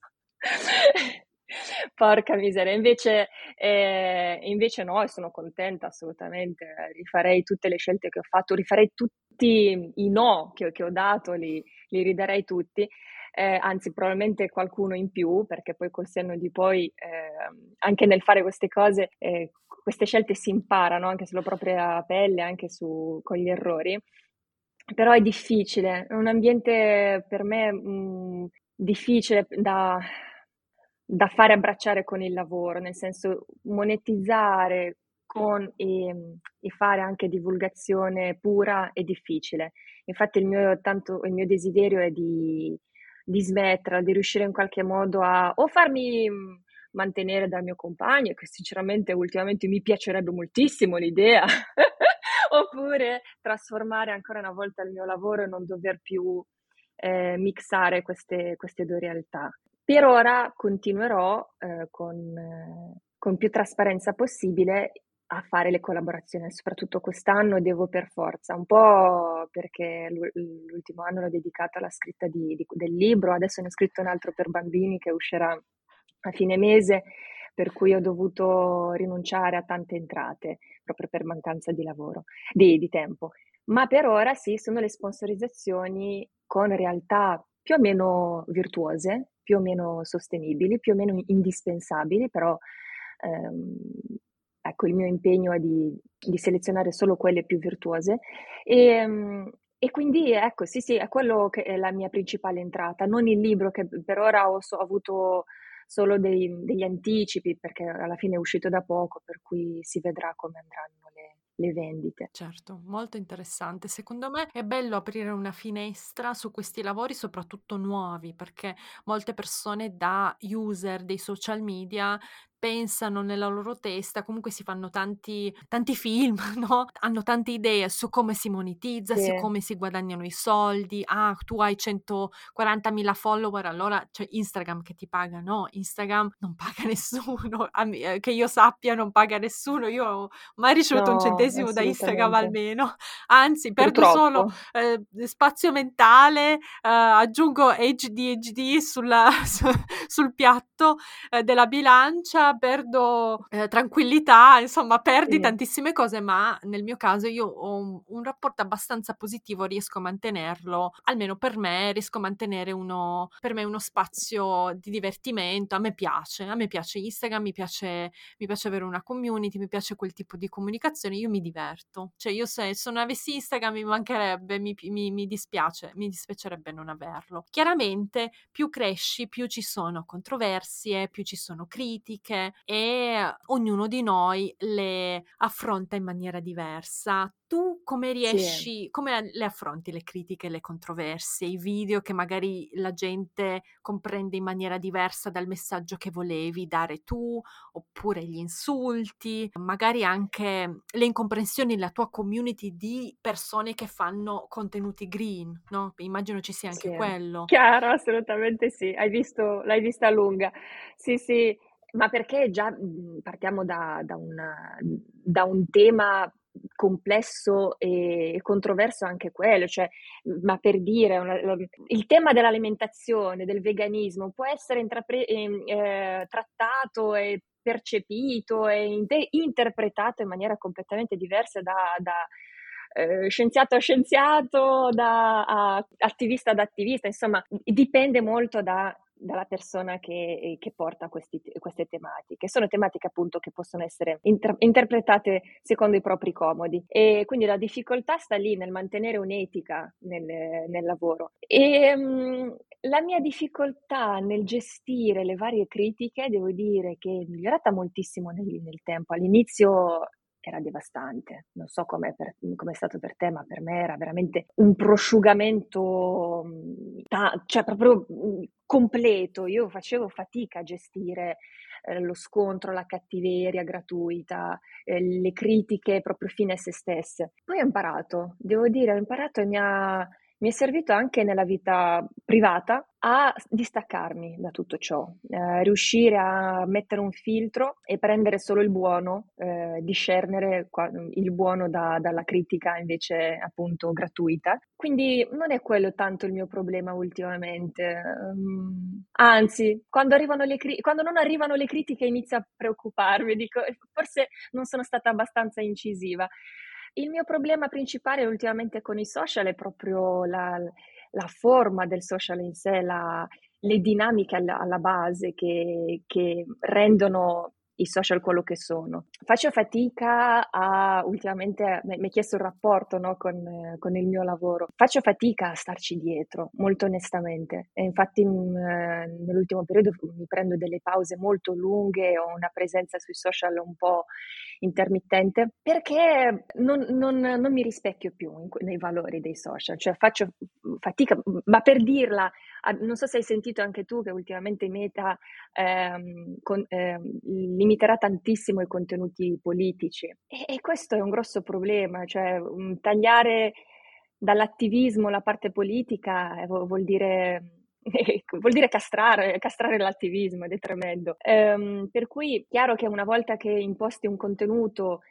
Porca miseria, invece, eh, invece no, sono contenta assolutamente, rifarei tutte le scelte che ho fatto, rifarei tutti i no che, che ho dato, li, li ridarei tutti, eh, anzi probabilmente qualcuno in più, perché poi col senno di poi eh, anche nel fare queste cose, eh, queste scelte si imparano anche sulla propria pelle, anche su, con gli errori. Però è difficile, è un ambiente per me mh, mm, difficile da, da fare abbracciare con il lavoro, nel senso monetizzare con e, e, fare anche divulgazione pura è difficile. Infatti il mio, tanto, il mio desiderio è di, di smetterla, di riuscire in qualche modo a o farmi mhmm, mantenere dal mio compagno, che sinceramente ultimamente mi piacerebbe moltissimo l'idea, oppure trasformare ancora una volta il mio lavoro e non dover più eh, mixare queste, queste, due realtà. Per ora continuerò eh, con, eh, con più trasparenza possibile a fare le collaborazioni, soprattutto quest'anno devo per forza, un po' perché l'ultimo anno l'ho dedicato alla scritta di, di, del libro, adesso ne ho scritto un altro per bambini che uscirà a fine mese, per cui ho dovuto rinunciare a tante entrate, proprio per mancanza di lavoro, di, di tempo. Ma per ora sì, sono le sponsorizzazioni con realtà più o meno virtuose, più o meno sostenibili, più o meno indispensabili, però ehm, ecco, il mio impegno è di, di selezionare solo quelle più virtuose. E, ehm, e, quindi, ecco, sì, sì, è quello che è la mia principale entrata, non il libro che per ora ho, so, ho avuto solo dei, degli anticipi, perché alla fine è uscito da poco, per cui si vedrà come andranno le, le vendite. Certo, molto interessante. Secondo me è bello aprire una finestra su questi lavori, soprattutto nuovi, perché molte persone da user dei social media pensano nella loro testa, comunque si fanno tanti, tanti film, no? Hanno tante idee su come si monetizza, sì. su come si guadagnano i soldi. Ah, tu hai 140.000 follower, allora c'è Instagram che ti paga. No, Instagram non paga nessuno, me, che io sappia non paga nessuno. Io ho mai ricevuto no, un centesimo da Instagram almeno. Anzi, perdo solo eh, spazio mentale, eh, aggiungo HD HD sulla, su, sul piatto eh, della bilancia perdo eh, tranquillità, insomma, perdi Sì. tantissime cose, ma nel mio caso io ho un, un rapporto abbastanza positivo, riesco a mantenerlo, almeno per me, riesco a mantenere uno, per me uno spazio di divertimento, a me piace, a me piace Instagram, mi piace, mi piace avere una community, mi piace quel tipo di comunicazione, io mi diverto, cioè io se, se non avessi Instagram mi mancherebbe, mi, mi, mi dispiace, mi dispiacerebbe non averlo. Chiaramente più cresci, più ci sono controversie, più ci sono critiche e ognuno di noi le affronta in maniera diversa. Tu come riesci, sì. come le affronti le critiche, le controversie, i video che magari la gente comprende in maniera diversa dal messaggio che volevi dare tu, oppure gli insulti, magari anche le incomprensioni nella tua community di persone che fanno contenuti green, no? Immagino ci sia anche sì. quello. Chiaro, assolutamente sì. Hai visto, l'hai vista lunga. Sì, sì, ma perché già mhmm, partiamo da, da, una, da un tema complesso e controverso anche quello, cioè, ma per dire, una, il tema dell'alimentazione, del veganismo può essere intrapre- eh, trattato e percepito e inter- interpretato in maniera completamente diversa da, da eh, scienziato a scienziato, da a attivista ad attivista, insomma, dipende molto da dalla persona che, che porta questi, queste tematiche. Sono tematiche appunto che possono essere inter- interpretate secondo i propri comodi e quindi la difficoltà sta lì nel mantenere un'etica nel, nel lavoro. E um, la mia difficoltà nel gestire le varie critiche, devo dire che è migliorata moltissimo nel, nel tempo. All'inizio era devastante. Non so per, com'è, stato per te, ma per me era veramente un prosciugamento, ta- cioè proprio completo. Io facevo fatica a gestire eh, lo scontro, la cattiveria gratuita, eh, le critiche proprio fine a se stesse. Poi ho imparato, devo dire, ho imparato e mi ha mi è servito anche nella vita privata a distaccarmi da tutto ciò, eh, riuscire a mettere un filtro e prendere solo il buono, eh, discernere il buono da, dalla critica invece appunto gratuita. Quindi non è quello tanto il mio problema ultimamente, um, anzi, quando, cri- quando non arrivano le critiche inizio a preoccuparmi, dico forse non sono stata abbastanza incisiva. Il mio problema principale ultimamente con i social è proprio la, la forma del social in sé, la, le dinamiche alla, alla base che, che rendono i social quello che sono. Faccio fatica a, ultimamente, mi hai chiesto il rapporto no, con, con, il mio lavoro, faccio fatica a starci dietro, molto onestamente. E infatti in, nell'ultimo periodo mi prendo delle pause molto lunghe, ho una presenza sui social un po' intermittente, perché non, non, non mi rispecchio più in, nei valori dei social, cioè faccio fatica, ma per dirla, non so se hai sentito anche tu che ultimamente Meta ehm, con, ehm, limiterà tantissimo i contenuti politici e, e, questo è un grosso problema, cioè um, tagliare dall'attivismo la parte politica eh, vuol dire vuol dire castrare, castrare l'attivismo ed è tremendo. Ehm, per cui chiaro che una volta che imposti un contenuto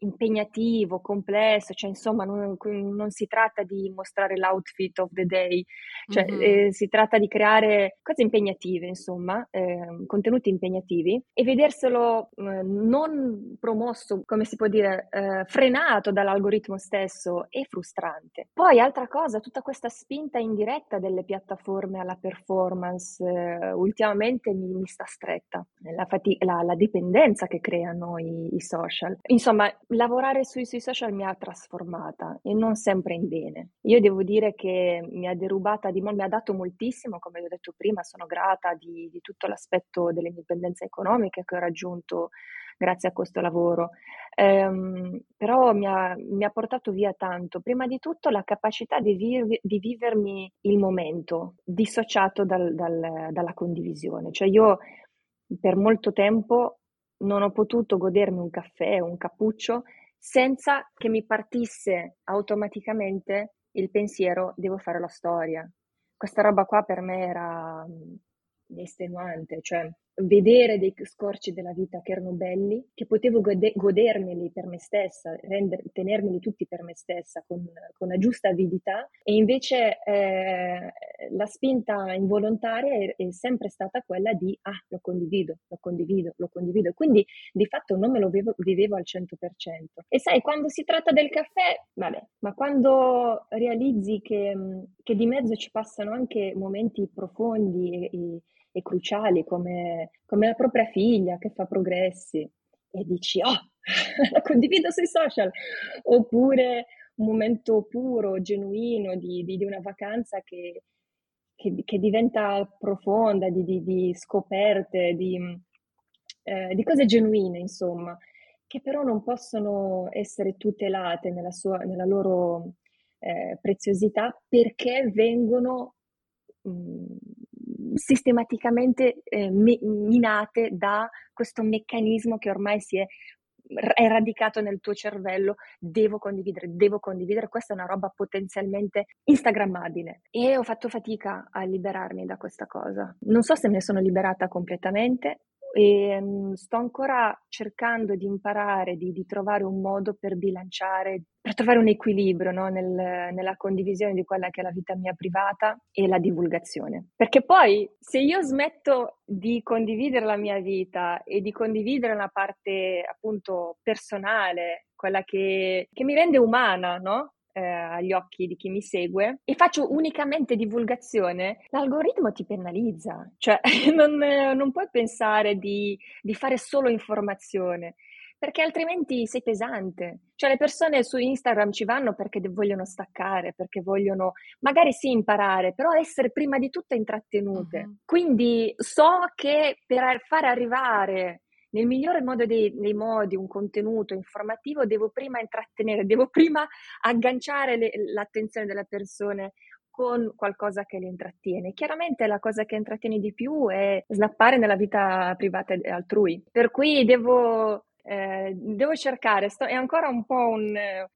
impegnativo, complesso, cioè insomma non, non, si tratta di mostrare l'outfit of the day, cioè mm-hmm. eh, si tratta di creare cose impegnative, insomma, eh, contenuti impegnativi e vederselo eh, non promosso, come si può dire, eh, frenato dall'algoritmo stesso è frustrante. Poi altra cosa, tutta questa spinta indiretta delle piattaforme alla performance eh, ultimamente mi, mi, sta stretta, la, fatica, la, la, dipendenza che creano i, i social. Insomma, lavorare sui, sui, social mi ha trasformata e non sempre in bene. Io devo dire che mi ha derubata di molto, mi ha dato moltissimo, come vi ho detto prima, sono grata di, di tutto l'aspetto dell'indipendenza economica che ho raggiunto grazie a questo lavoro. Um, però mi ha, mi ha, portato via tanto. Prima di tutto la capacità di, viv- di vivermi il momento, dissociato dal, dal, dalla condivisione. Cioè io per molto tempo non ho potuto godermi un caffè o un cappuccio senza che mi partisse automaticamente il pensiero devo fare la storia. Questa roba qua per me era estenuante, cioè vedere dei scorci della vita che erano belli, che potevo gode- godermeli per me stessa, render- tenermeli tutti per me stessa con, con la giusta avidità e invece eh, la spinta involontaria è, è, sempre stata quella di ah, lo condivido, lo condivido, lo condivido. Quindi di fatto non me lo vivevo, vivevo al 100%. E sai, quando si tratta del caffè, vabbè, ma quando realizzi che, che di mezzo ci passano anche momenti profondi e, e e cruciali come, come la propria figlia che fa progressi e dici oh, la condivido sui social, oppure un momento puro, genuino di, di, di una vacanza che, che, che, diventa profonda, di, di scoperte, eh, di, cose genuine, insomma, che però non possono essere tutelate nella, sua, nella loro eh, preziosità perché vengono mh, mm, sistematicamente eh, minate da questo meccanismo che ormai si è è radicato nel tuo cervello, devo condividere, devo condividere, questa è una roba potenzialmente instagrammabile. E ho fatto fatica a liberarmi da questa cosa. Non so se me ne sono liberata completamente, e um, sto ancora cercando di imparare, di, di, trovare un modo per bilanciare, per trovare un equilibrio no? Nel, nella condivisione di quella che è la vita mia privata e la divulgazione. Perché poi se io smetto di condividere la mia vita e di condividere una parte appunto personale, quella che, che mi rende umana, no? Eh, agli occhi di chi mi segue e faccio unicamente divulgazione, l'algoritmo ti penalizza, cioè non, non puoi pensare di, di fare solo informazione perché altrimenti sei pesante. Cioè le persone su Instagram ci vanno perché vogliono staccare, perché vogliono magari sì imparare, però essere prima di tutto intrattenute. Uh-huh. Quindi so che per fare arrivare nel migliore modo dei, dei, modi un contenuto informativo devo prima intrattenere, devo prima agganciare le, l'attenzione delle persone con qualcosa che le intrattiene. Chiaramente la cosa che intrattiene di più è snappare nella vita privata altrui. Per cui devo eh, devo cercare, sto, è ancora un po' un,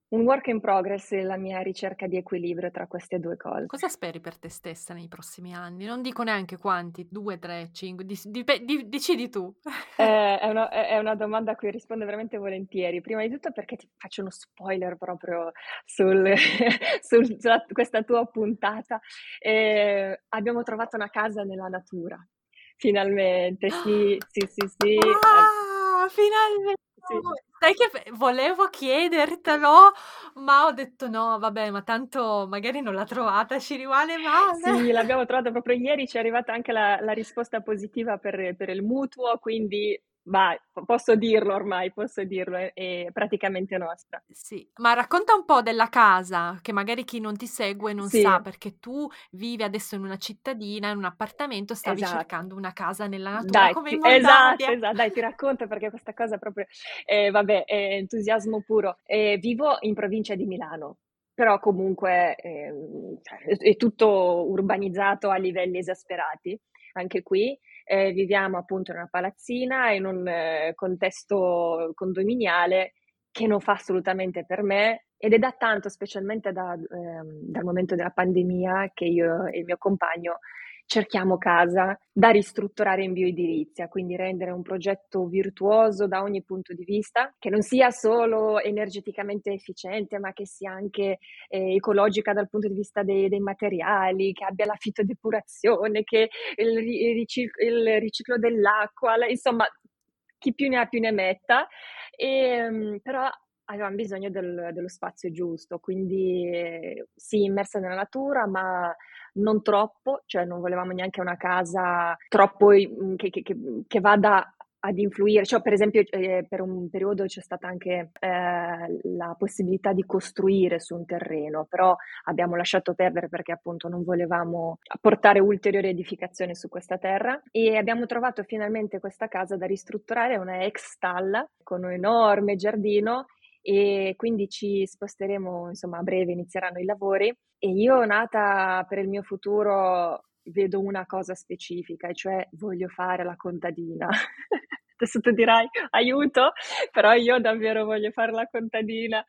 un, work in progress la mia ricerca di equilibrio tra queste due cose. Cosa speri per te stessa nei prossimi anni? Non dico neanche quanti, due, tre, cinque, di, di, di, decidi tu. Eh, è, una, è, una, domanda a cui rispondo veramente volentieri. Prima di tutto perché ti faccio uno spoiler proprio sul, su questa tua puntata. Eh, abbiamo trovato una casa nella natura. Finalmente, sì, sì, sì, sì. Ah, finalmente! Sì. Sai che volevo chiedertelo, ma ho detto no, vabbè, ma tanto magari non l'ha trovata, ci rimane male. Sì, l'abbiamo trovata proprio ieri, ci è arrivata anche la, la risposta positiva per, per il mutuo, quindi Vai, posso dirlo ormai, posso dirlo, è, è, praticamente nostra. Sì, ma racconta un po' della casa, che magari chi non ti segue non sì. sa, perché tu vivi adesso in una cittadina, in un appartamento, stavi esatto. cercando una casa nella natura dai, come in Esatto, esatto, dai, ti racconto perché questa cosa proprio, eh, vabbè, è entusiasmo puro. Eh, vivo in provincia di Milano, però comunque eh, è tutto urbanizzato a livelli esasperati, anche qui eh, viviamo appunto in una palazzina, in un eh, contesto condominiale che non fa assolutamente per me ed è da tanto, specialmente da, ehm, dal momento della pandemia, che io e il mio compagno cerchiamo casa da ristrutturare in bioedilizia, quindi rendere un progetto virtuoso da ogni punto di vista, che non sia solo energeticamente efficiente, ma che sia anche eh, ecologica dal punto di vista dei, dei, materiali, che abbia la fitodepurazione, che il, riciclo, il riciclo dell'acqua, insomma, chi più ne ha più ne metta. E, ehm, però avevamo bisogno del, dello spazio giusto, quindi sì, immersa nella natura, ma non troppo, cioè non volevamo neanche una casa troppo mm, che, che, che vada ad influire, cioè per esempio eh, per un periodo c'è stata anche eh, la possibilità di costruire su un terreno, però abbiamo lasciato perdere perché appunto non volevamo portare ulteriori edificazioni su questa terra. E abbiamo trovato finalmente questa casa da ristrutturare, una ex stalla con un enorme giardino e quindi ci sposteremo, insomma, a breve inizieranno i lavori e io nata per il mio futuro vedo una cosa specifica, e cioè voglio fare la contadina. adesso tu dirai aiuto, però io davvero voglio fare la contadina.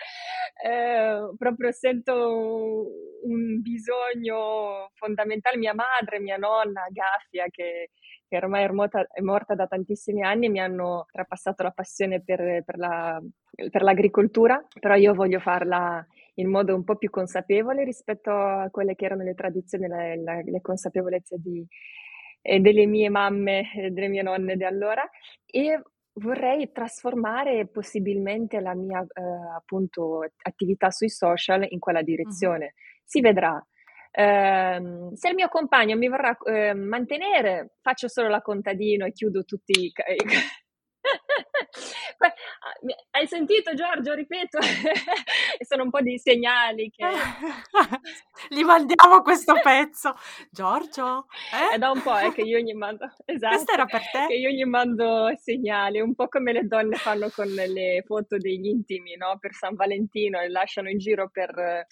Eh, proprio sento un bisogno fondamentale. Mia madre, mia nonna, Gaffia, che, che ormai è morta, è morta, da tantissimi anni, mi hanno trapassato la passione per, per, la, per l'agricoltura, però io voglio farla in modo un po' più consapevole rispetto a quelle che erano le tradizioni, le, le, le consapevolezze di, eh, delle mie mamme e delle mie nonne di allora e vorrei trasformare possibilmente la mia eh, appunto attività sui social in quella direzione. Uh-huh. Si vedrà. Eh, se il mio compagno mi vorrà eh, mantenere, faccio solo la contadino e chiudo tutti i, Hai sentito Giorgio? Ripeto, sono un po' di segnali che... Gli mandiamo questo pezzo. Giorgio? Eh? È da un po' eh, che io gli mando... Esatto, Questo era per te? Che io gli mando segnali, un po' come le donne fanno con le foto degli intimi, no? Per San Valentino e lasciano in giro per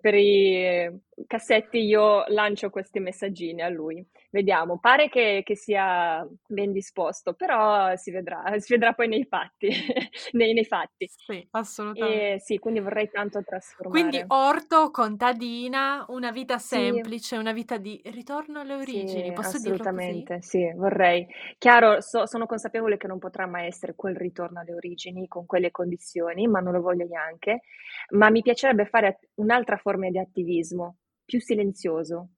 per i cassetti io lancio questi messaggini a lui. Vediamo, pare che, che sia ben disposto, però si vedrà, si vedrà poi nei fatti. nei, nei, fatti. Sì, assolutamente. E, sì, quindi vorrei tanto trasformare. Quindi orto, contadina, una vita semplice, sì. una vita di ritorno alle origini, sì, posso assolutamente, sì, vorrei. Chiaro, so, sono consapevole che non potrà mai essere quel ritorno alle origini con quelle condizioni, ma non lo voglio neanche, ma mi piacerebbe fare un'altra forma di attivismo, più silenzioso,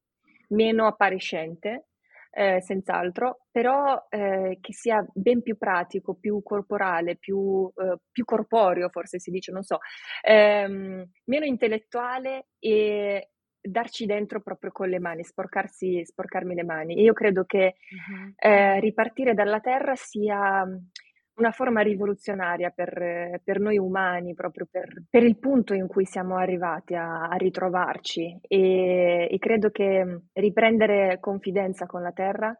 meno appariscente, eh, senz'altro, però eh, che sia ben più pratico, più corporale, più, eh, più corporeo, forse si dice, non so, ehm, meno intellettuale e darci dentro proprio con le mani, sporcarsi, sporcarmi le mani. Io credo che uh-huh. ripartire dalla terra sia una forma rivoluzionaria per, per noi umani, proprio per, per, il punto in cui siamo arrivati a, a ritrovarci. E, e, credo che riprendere confidenza con la terra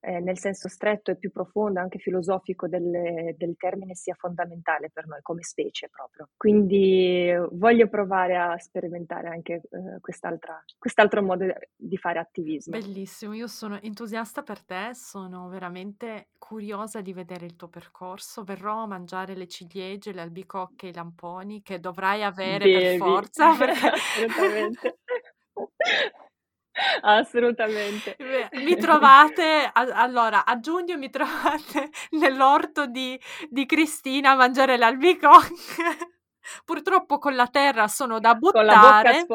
eh, nel senso stretto e più profondo, anche filosofico del, del, termine, sia fondamentale per noi come specie proprio. Quindi voglio provare a sperimentare anche eh, quest'altro modo di fare attivismo. Bellissimo, io sono entusiasta per te, sono veramente curiosa di vedere il tuo percorso. Verrò a mangiare le ciliegie, le albicocche, i lamponi che dovrai avere Devi. per forza. Perché... Assolutamente. Assolutamente. Mi trovate, allora, a giugno mi trovate nell'orto di, di Cristina a mangiare l'albicocche. Purtroppo con la terra sono da buttare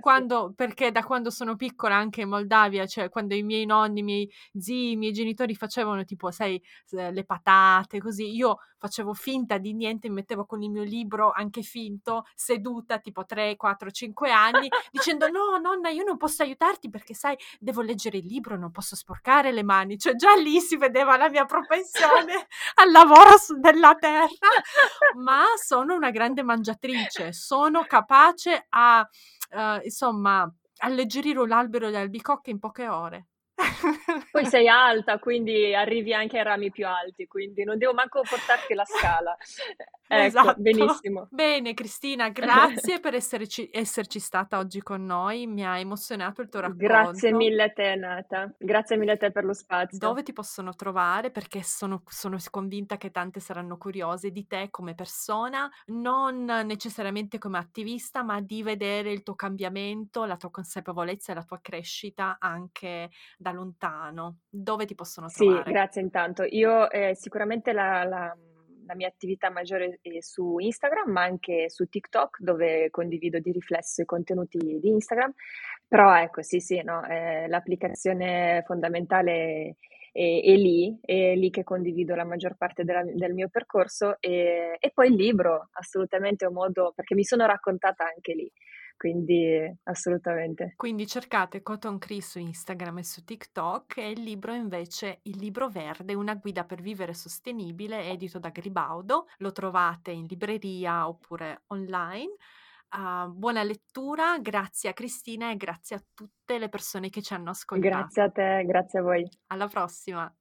quando, perché da quando sono piccola anche in Moldavia, cioè quando i miei nonni, i miei zii, i miei genitori facevano tipo, sai, le patate, così, io facevo finta di niente, mi mettevo con il mio libro anche finto, seduta tipo 3, 4, 5 anni, dicendo no, nonna, io non posso aiutarti perché sai, devo leggere il libro, non posso sporcare le mani, cioè già lì si vedeva la mia propensione al lavoro su- della terra, ma sono una grande mangiatrice, sono capace a, uh, insomma, alleggerire albero di albicocche in poche ore. Poi sei alta, quindi arrivi anche ai rami più alti, quindi non devo manco portarti la scala. Ecco, Esatto. benissimo. Bene, Cristina, grazie per esserci, esserci stata oggi con noi. Mi ha emozionato il tuo racconto. Grazie mille a te, Nata. Grazie mille a te per lo spazio. Dove ti possono trovare? Perché sono, sono convinta che tante saranno curiose di te come persona, non necessariamente come attivista, ma di vedere il tuo cambiamento, la tua consapevolezza e la tua crescita anche da lontano. Dove ti possono Sì, trovare? grazie intanto. Io eh, sicuramente la, la- la mia attività maggiore è su Instagram, ma anche su TikTok, dove condivido di riflesso i contenuti di Instagram. Però ecco, sì, sì, no, eh, l'applicazione fondamentale è, è lì, è lì che condivido la maggior parte della- del mio percorso e, e poi il libro, assolutamente è un modo, perché mi sono raccontata anche lì, quindi assolutamente. Quindi cercate Cotton Cree su Instagram e su TikTok e il libro invece Il libro verde, una guida per vivere sostenibile, edito da Gribaudo. Lo trovate in libreria oppure online. Uh, buona lettura, grazie a Cristina e grazie a tutte le persone che ci hanno ascoltato. Grazie a te, grazie a voi. Alla prossima.